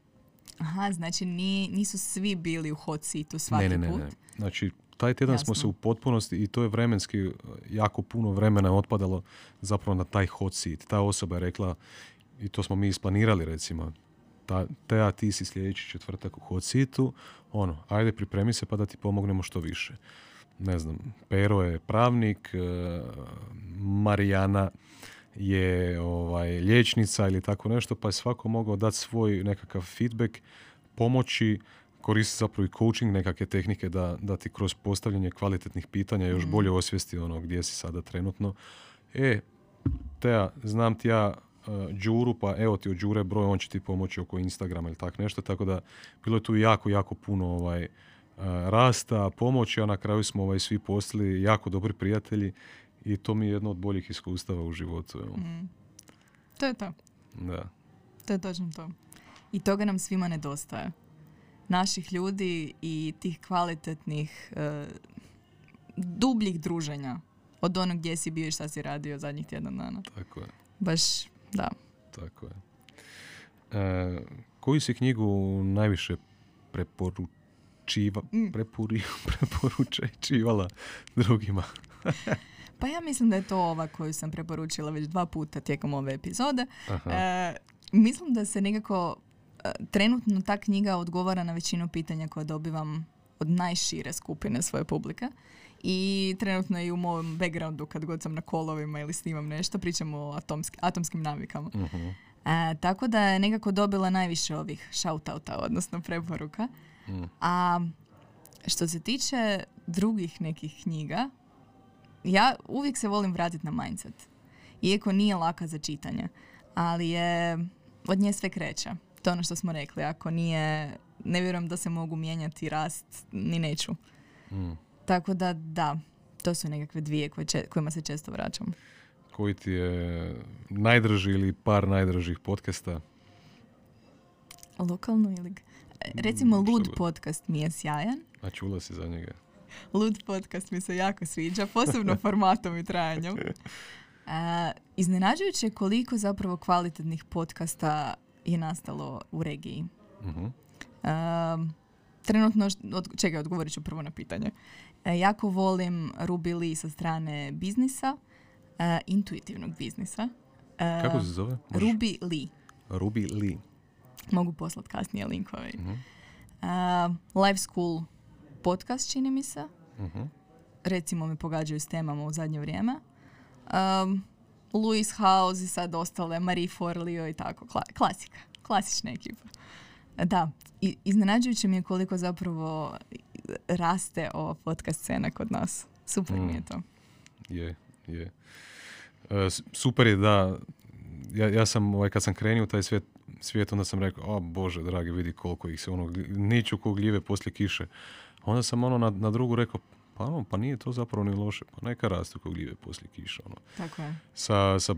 Aha, znači nisu svi bili u hot seatu svaki ne, ne, put? Ne, ne, Znači, taj tjedan smo se u potpunosti i to je vremenski jako puno vremena otpadalo zapravo na taj hot seat. Ta osoba je rekla, i to smo mi isplanirali recimo, ta, Teja, ti si sljedeći četvrtak u hot seatu, ono, ajde pripremi se pa da ti pomognemo što više. Ne znam, Pero je pravnik, e, Marijana je ovaj, liječnica ili tako nešto, pa je svako mogao dati svoj nekakav feedback, pomoći, koristi zapravo i coaching, nekakve tehnike da, da ti kroz postavljanje kvalitetnih pitanja još mm. bolje osvijesti ono gdje si sada trenutno. E, Teja, znam ti ja uh, Đuru, pa evo ti od Đure broj, on će ti pomoći oko Instagrama ili tak nešto, tako da bilo je tu jako, jako puno ovaj, uh, rasta, pomoći, a na kraju smo ovaj, svi postali jako dobri prijatelji i to mi je jedno od boljih iskustava u životu. Mm. To je to. Da. To je točno to. I toga nam svima nedostaje. Naših ljudi i tih kvalitetnih, uh, dubljih druženja. Od onog gdje si bio i šta si radio zadnjih tjedan dana. Tako je. Baš, da. Tako je. E, koju si knjigu najviše preporučiva, mm. prepuri, preporučečivala drugima? Pa ja mislim da je to ova koju sam preporučila već dva puta tijekom ove epizode. E, mislim da se nekako e, trenutno ta knjiga odgovara na većinu pitanja koje dobivam od najšire skupine svoje publike. I trenutno je i u mom backgroundu kad god sam na kolovima ili snimam nešto, pričam o atomski, atomskim navikama. uh tako da je nekako dobila najviše ovih shoutouta, odnosno preporuka. Mm. A što se tiče drugih nekih knjiga, ja uvijek se volim vratiti na mindset. Iako nije laka za čitanje. Ali je, od nje sve kreće. To je ono što smo rekli. Ako nije, ne vjerujem da se mogu mijenjati rast, ni neću. Mm. Tako da, da, to su nekakve dvije koje kojima se često vraćam. Koji ti je najdraži ili par najdražih podcasta? Lokalno ili... Recimo, mm, Lud podcast mi je sjajan. A čula si za njega? Lud podcast mi se jako sviđa, posebno formatom i trajanjem. Uh, iznenađujuće koliko zapravo kvalitetnih podcasta je nastalo u regiji. uh trenutno, od, čekaj, odgovorit ću prvo na pitanje. E, jako volim Ruby sa strane biznisa, e, intuitivnog biznisa. Kako se zove? Možeš? Ruby Lee. Ruby Lee. Mogu poslati kasnije linkove. uh Live School podcast, čini mi se. uh Recimo me pogađaju s temama u zadnje vrijeme. Um, Louis House i sad ostale, Marie Forleo i tako. klasika. Klasična ekipa. Da, i iznenađujuće mi je koliko zapravo raste ova podcast scena kod nas. Super mi je mm. to. Je, je. E, super je da, ja, ja sam, ovaj, kad sam krenio u taj svijet, svijet, onda sam rekao, o bože, dragi, vidi koliko ih se ono, niču ko gljive poslije kiše. Onda sam ono na, na drugu rekao, pa ono, pa nije to zapravo ni loše, pa neka rastu ko gljive poslije kiše. Ono. Tako je. Sa, sa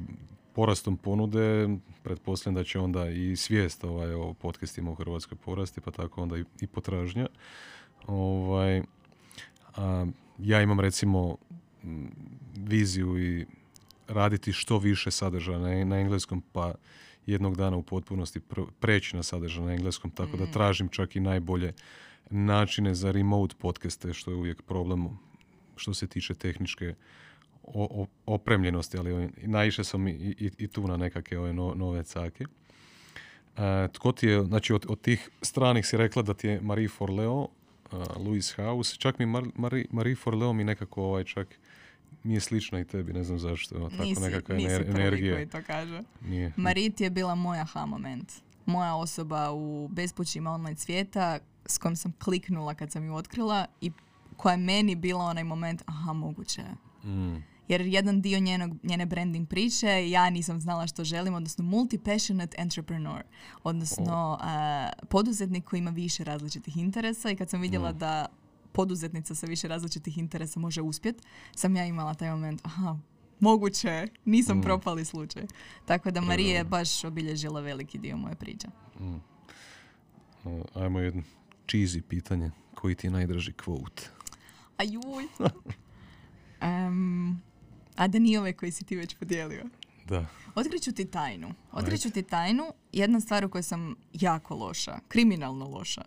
porastom ponude, pretpostavljam da će onda i svijest ovaj, o podcastima u Hrvatskoj porasti, pa tako onda i, i potražnja. Ovaj, a, ja imam recimo viziju i raditi što više sadržaja na, na engleskom, pa jednog dana u potpunosti preći na sadržaj na engleskom, tako da mm. tražim čak i najbolje načine za remote podcaste, što je uvijek problem što se tiče tehničke opremljenosti, ali naišao sam i, i, i, tu na nekakve ove nove cake. E, tko ti je, znači od, od, tih stranih si rekla da ti je Marie Forleo, uh, Louis House, čak mi Mar, Marie, Marie Forleo mi nekako ovaj čak mi je slična i tebi, ne znam zašto. Tako nisi, nekakva nisi energija. koji to kaže. Nije. Marit je bila moja ha moment. Moja osoba u bespućima online svijeta s kojom sam kliknula kad sam ju otkrila i koja je meni bila onaj moment, aha, moguće mm jer jedan dio njenog, njene branding priče ja nisam znala što želim, odnosno multi-passionate entrepreneur, odnosno uh, poduzetnik koji ima više različitih interesa i kad sam vidjela mm. da poduzetnica sa više različitih interesa može uspjeti, sam ja imala taj moment, aha, moguće, nisam Mm. propali slučaj. Tako da Marija je baš obilježila veliki dio moje priče. Mm. Ajmo jedno cheesy pitanje. Koji ti je najdraži quote? Ajuj. Em, a da nije ovaj koji si ti već podijelio. Da. Otkriću ti tajnu. Otkriću ti tajnu. Jedna stvar u kojoj sam jako loša. Kriminalno loša.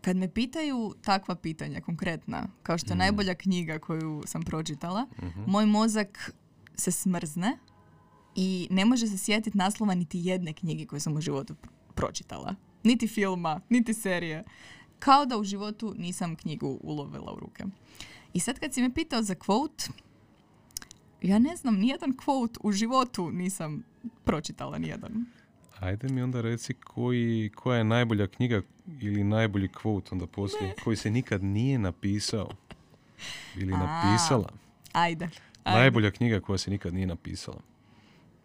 Kad me pitaju takva pitanja, konkretna, kao što je najbolja knjiga koju sam pročitala, moj mozak se smrzne i ne može se sjetiti naslova niti jedne knjige koju sam u životu pr- pročitala. Niti filma, niti serije. Kao da u životu nisam knjigu ulovila u ruke. I sad kad si me pitao za quote, ja ne znam, nijedan quote u životu nisam pročitala, nijedan. Ajde mi onda reci koji, koja je najbolja knjiga ili najbolji quote onda poslije koji se nikad nije napisao ili A. napisala. Ajde. ajde. Najbolja knjiga koja se nikad nije napisala.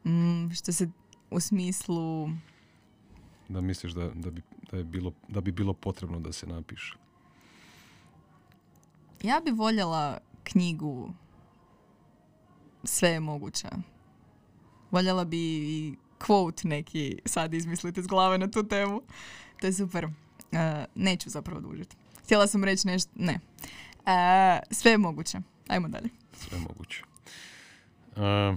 Mm, što se u smislu... Da misliš da, da, bi, da, je bilo, da bi bilo potrebno da se napiše. Ja bi voljela knjigu Sve je moguće. Voljela bi i quote neki sad izmisliti iz glave na tu temu. To je super. E, neću zapravo dužiti. Htjela sam reći nešto... Ne. E, sve je moguće. Ajmo dalje. Sve je moguće. A,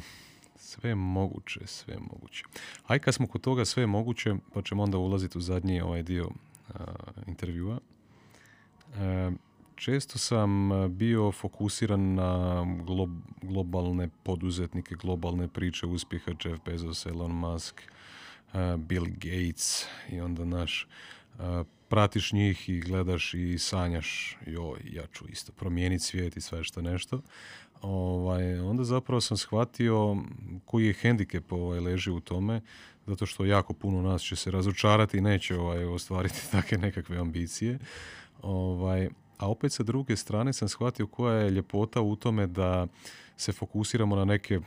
sve moguće, sve moguće. Aj kad smo kod toga sve moguće, pa ćemo onda ulaziti u zadnji ovaj dio a, intervjua. E, često sam a, bio fokusiran na glo- globalne poduzetnike, globalne priče uspjeha Jeff Bezos, Elon Musk, a, Bill Gates i onda naš pratiš njih i gledaš i sanjaš joj, ja ću isto promijeniti svijet i sve što nešto. Ovaj, onda zapravo sam shvatio koji je hendikep ovaj, leži u tome, zato što jako puno nas će se razočarati i neće ovaj, ostvariti takve nekakve ambicije. Ovaj, a opet sa druge strane sam shvatio koja je ljepota u tome da se fokusiramo na neke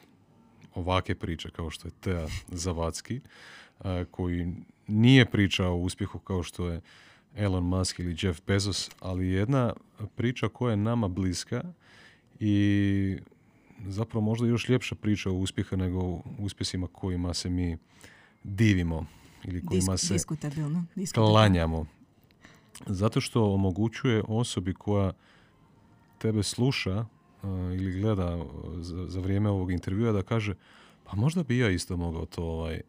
ovake priče kao što je Tea Zavadski, a, koji nije priča o uspjehu kao što je Elon Musk ili Jeff Bezos, ali jedna priča koja je nama bliska i zapravo možda još ljepša priča o uspjeha nego o uspjesima kojima se mi divimo ili kojima se diskutabilno. diskutabilno. klanjamo. Zato što omogućuje osobi koja tebe sluša uh, ili gleda uh, za, za vrijeme ovog intervjua da kaže pa možda bi ja isto mogao to ovaj,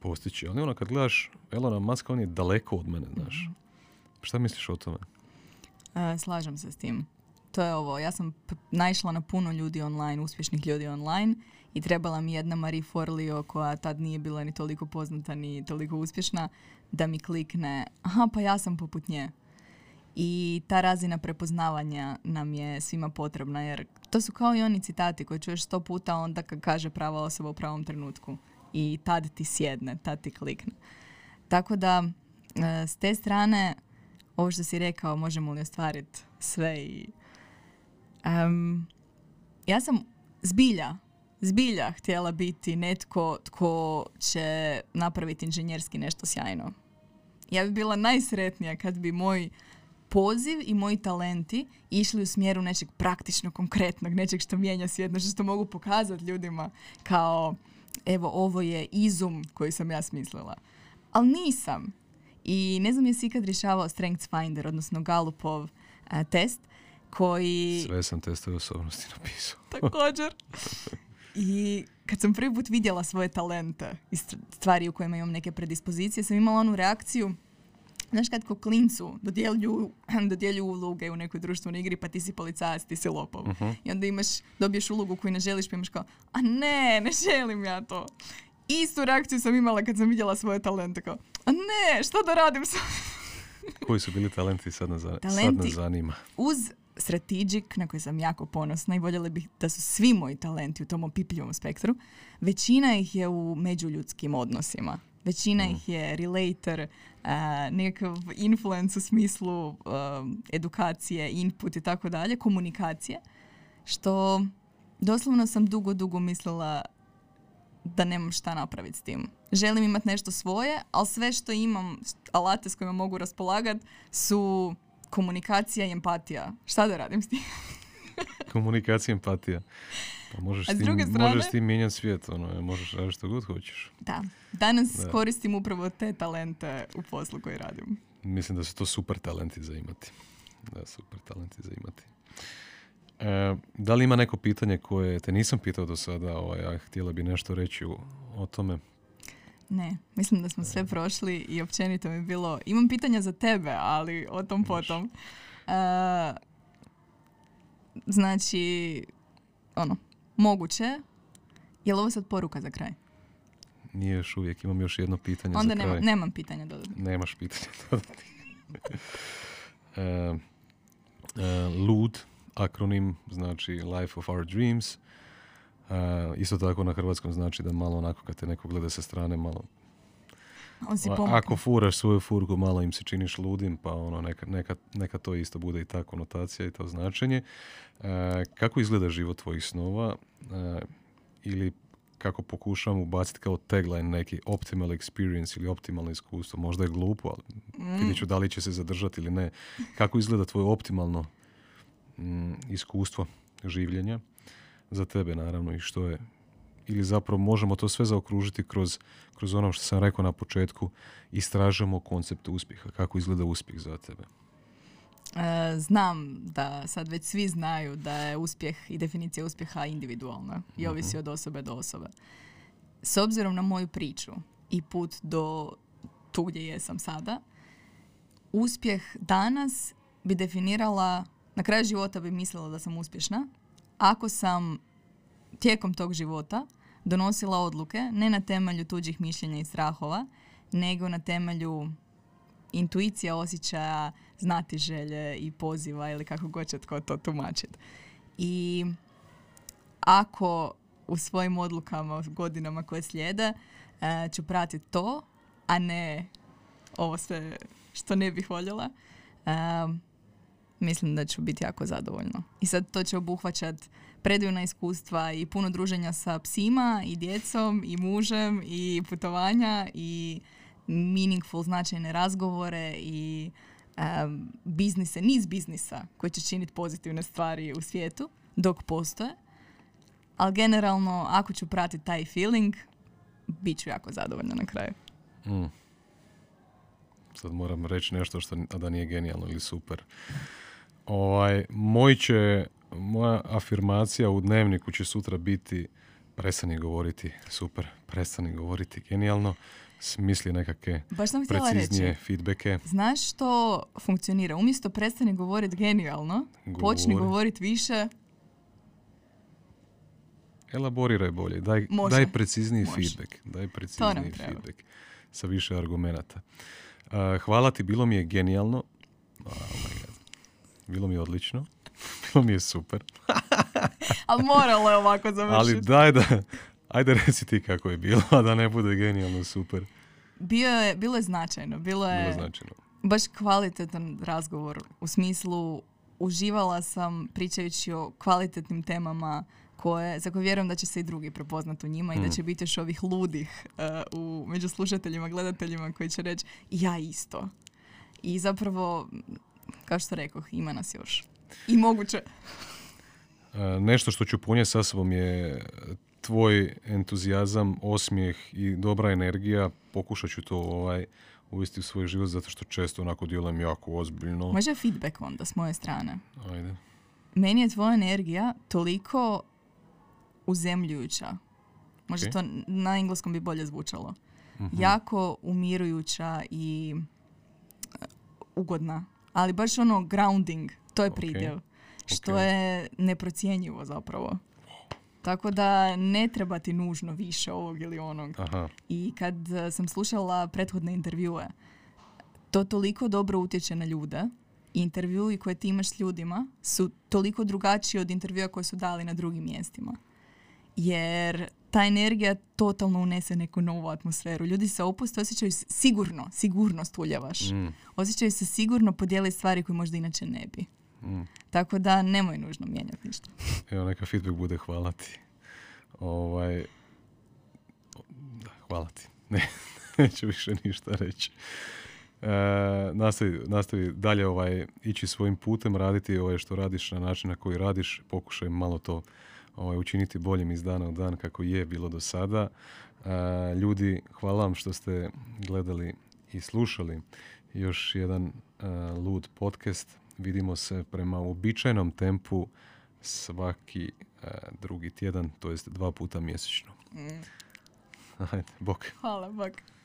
postići. Ali ono kad gledaš Elona Muska, on je daleko od mene, znaš. Šta misliš o tome? E, slažem se s tim. To je ovo, ja sam p- naišla na puno ljudi online, uspješnih ljudi online i trebala mi jedna Marie Forleo koja tad nije bila ni toliko poznata ni toliko uspješna da mi klikne, aha pa ja sam poput nje. I ta razina prepoznavanja nam je svima potrebna jer to su kao i oni citati koje čuješ sto puta onda kad kaže prava osoba u pravom trenutku. I tad ti sjedne, tad ti klikne. Tako da e, s te strane ovo što si rekao, možemo li ostvariti sve i... Em, ja sam zbilja, zbilja htjela biti netko tko će napraviti inženjerski nešto sjajno. Ja bi bila najsretnija kad bi moj poziv i moji talenti išli u smjeru nečeg praktično konkretnog, nečeg što mijenja svijet, nešto što mogu pokazati ljudima kao evo ovo je izum koji sam ja smislila. Ali nisam. I ne znam jesi ikad rješavao Strengths Finder, odnosno Gallupov a, test, koji... Sve sam testove osobnosti napisao. Također. I kad sam prvi put vidjela svoje talente i st- stvari u kojima imam neke predispozicije, sam imala onu reakciju Znaš kad ko klincu dodjeljuju, dodjeljuju uloge u nekoj društvenoj igri pa ti si policajac, ti si lopov. I onda imaš, dobiješ ulogu koju ne želiš pa imaš kao, a ne, ne želim ja to. Istu reakciju sam imala kad sam vidjela svoje talente kao, a ne, što da radim sa... Koji su bili talenti sad nas, sad Talenti- nas zanima. Uz Strategic, na koji sam jako ponosna i voljela bih da su svi moji talenti u tom opipljivom spektru, većina ih je u međuljudskim odnosima. Većina ih je relator, a, nekakav influence u smislu um, edukacije, input i tako dalje, komunikacije, što doslovno sam dugo, dugo mislila da nemam šta napraviti s tim. Želim imati nešto svoje, ali sve što imam, alate s kojima mogu raspolagati, su komunikacija i empatija. Šta da radim s tim? komunikacija, empatija. Pa možeš, A s ti, strane- možeš ti mijenjati svijet, ono, možeš raditi što god hoćeš. Da. Danas Da. koristim upravo te talente u poslu koji radim. Mislim da su to super talenti za imati. Da, super talenti za imati. E, da li ima neko pitanje koje te nisam pitao do sada, ovaj, a htjela bi nešto reći o tome? Ne, mislim da smo sve prošli i općenito mi je bilo... Imam pitanja za tebe, ali o tom potom. E, znači, ono, moguće. Je li ovo sad poruka za kraj? Nije još uvijek, imam još jedno pitanje Onda za nema, kraj. nemam pitanja dodatno. Nemaš pitanja dodatnih. e, e, LUD, akronim, znači Life of Our Dreams. E, isto tako na hrvatskom znači da malo onako kad te neko gleda sa strane, malo On si. Ako furaš svoju furgu, malo im se činiš ludim, pa ono, neka, neka, neka to isto bude i ta konotacija i to značenje. E, kako izgleda život tvojih snova? E, ili kako pokušavam ubaciti kao tagline neki optimal experience ili optimalno iskustvo. Možda je glupo, ali Mm. vidjet ću da li će se zadržati ili ne. Kako izgleda tvoje optimalno mm, iskustvo življenja za tebe naravno i što je ili zapravo možemo to sve zaokružiti kroz, kroz ono što sam rekao na početku istražujemo koncept uspjeha, kako izgleda uspjeh za tebe. E, znam da sad već svi znaju da je uspjeh i definicija uspjeha individualna i ovisi od osobe do osobe. S obzirom na moju priču i put do tu gdje jesam sada, uspjeh danas bi definirala, na kraju života bi mislila da sam uspješna, ako sam tijekom tog života donosila odluke ne na temelju tuđih mišljenja i strahova, nego na temelju intuicija, osjećaja, znati želje i poziva ili kako god će tko to tumačiti. I ako u svojim odlukama, godinama koje slijede, e, ću pratiti to, a ne ovo sve što ne bih voljela, e, mislim da ću biti jako zadovoljna. I sad to će obuhvaćat predivna iskustva i puno druženja sa psima i djecom i mužem i putovanja i meaningful značajne razgovore i um, biznise, niz biznisa koji će činiti pozitivne stvari u svijetu dok postoje. Ali generalno, ako ću pratiti taj feeling, bit ću jako zadovoljna na kraju. Mm. Sad moram reći nešto što da nije genijalno ili super. Ovaj, moj će, moja afirmacija u dnevniku će sutra biti prestani govoriti super, prestani govoriti genijalno, smisli nekakve Baš sam preciznije reći. feedbacke. Znaš što funkcionira? Umjesto prestani govoriti genijalno, počni Govori. govoriti više. Elaboriraj bolje, daj, Može. daj precizniji Može. feedback, daj precizniji feedback sa više argumenata. Uh, hvala ti, bilo mi je genijalno. Oh my God. Bilo mi je odlično. Bilo mi je super. Ali moralo je ovako Ali završiti. daj da, ajde reci ti kako je bilo, a da ne bude genijalno super. Bio je, bilo je značajno. Bilo je Bilo značajno. baš kvalitetan razgovor. U smislu, uživala sam pričajući o kvalitetnim temama koje, za koje vjerujem da će se i drugi prepoznati u njima i da Mm. će biti još ovih ludih eh, u, među slušateljima, gledateljima koji će reći ja isto. I zapravo, kao što rekoh, ima nas još. I moguće. Uh, nešto što ću ponijeti sa sobom je tvoj entuzijazam, osmijeh i dobra energija. Pokušat ću to ovaj, uvesti u svoj život zato što često onako djelujem jako ozbiljno. Može feedback onda s moje strane. Ajde. Meni je tvoja energija toliko uzemljujuća. Možda Ok. to na engleskom bi bolje zvučalo. Mhm. Jako umirujuća i e, ugodna. Ali baš ono grounding, to je pridjev. Što Ok. je neprocjenjivo zapravo. Tako da ne treba ti nužno više ovog ili onog. Aha. I kad e, sam slušala prethodne intervjue, to toliko dobro utječe na ljude. Intervjui koje ti imaš s ljudima su toliko drugačiji od intervjua koje su dali na drugim mjestima. Jer ta energija totalno unese neku novu atmosferu. Ljudi se opuste, osjećaju se sigurno, sigurnost uljevaš. Mm, Osjećaju se sigurno podijeli stvari koje možda inače ne bi. mm. Tako da nemoj nužno mijenjati ništa. Evo, neka feedback bude hvala ti. Ovaj, da, hvala ti. Ne, neću više ništa reći. nastavi, nastavi dalje ovaj, ići svojim putem, raditi ovaj, što radiš na način na koji radiš, pokušaj malo to ovaj, učiniti boljim iz dana u dan kako je bilo do sada. ljudi, hvala vam što ste gledali i slušali još jedan lud podcast. Vidimo se prema uobičajenom tempu svaki drugi tjedan, to jest dva puta mjesečno. Mm. Ajde, bok. Hvala, bok.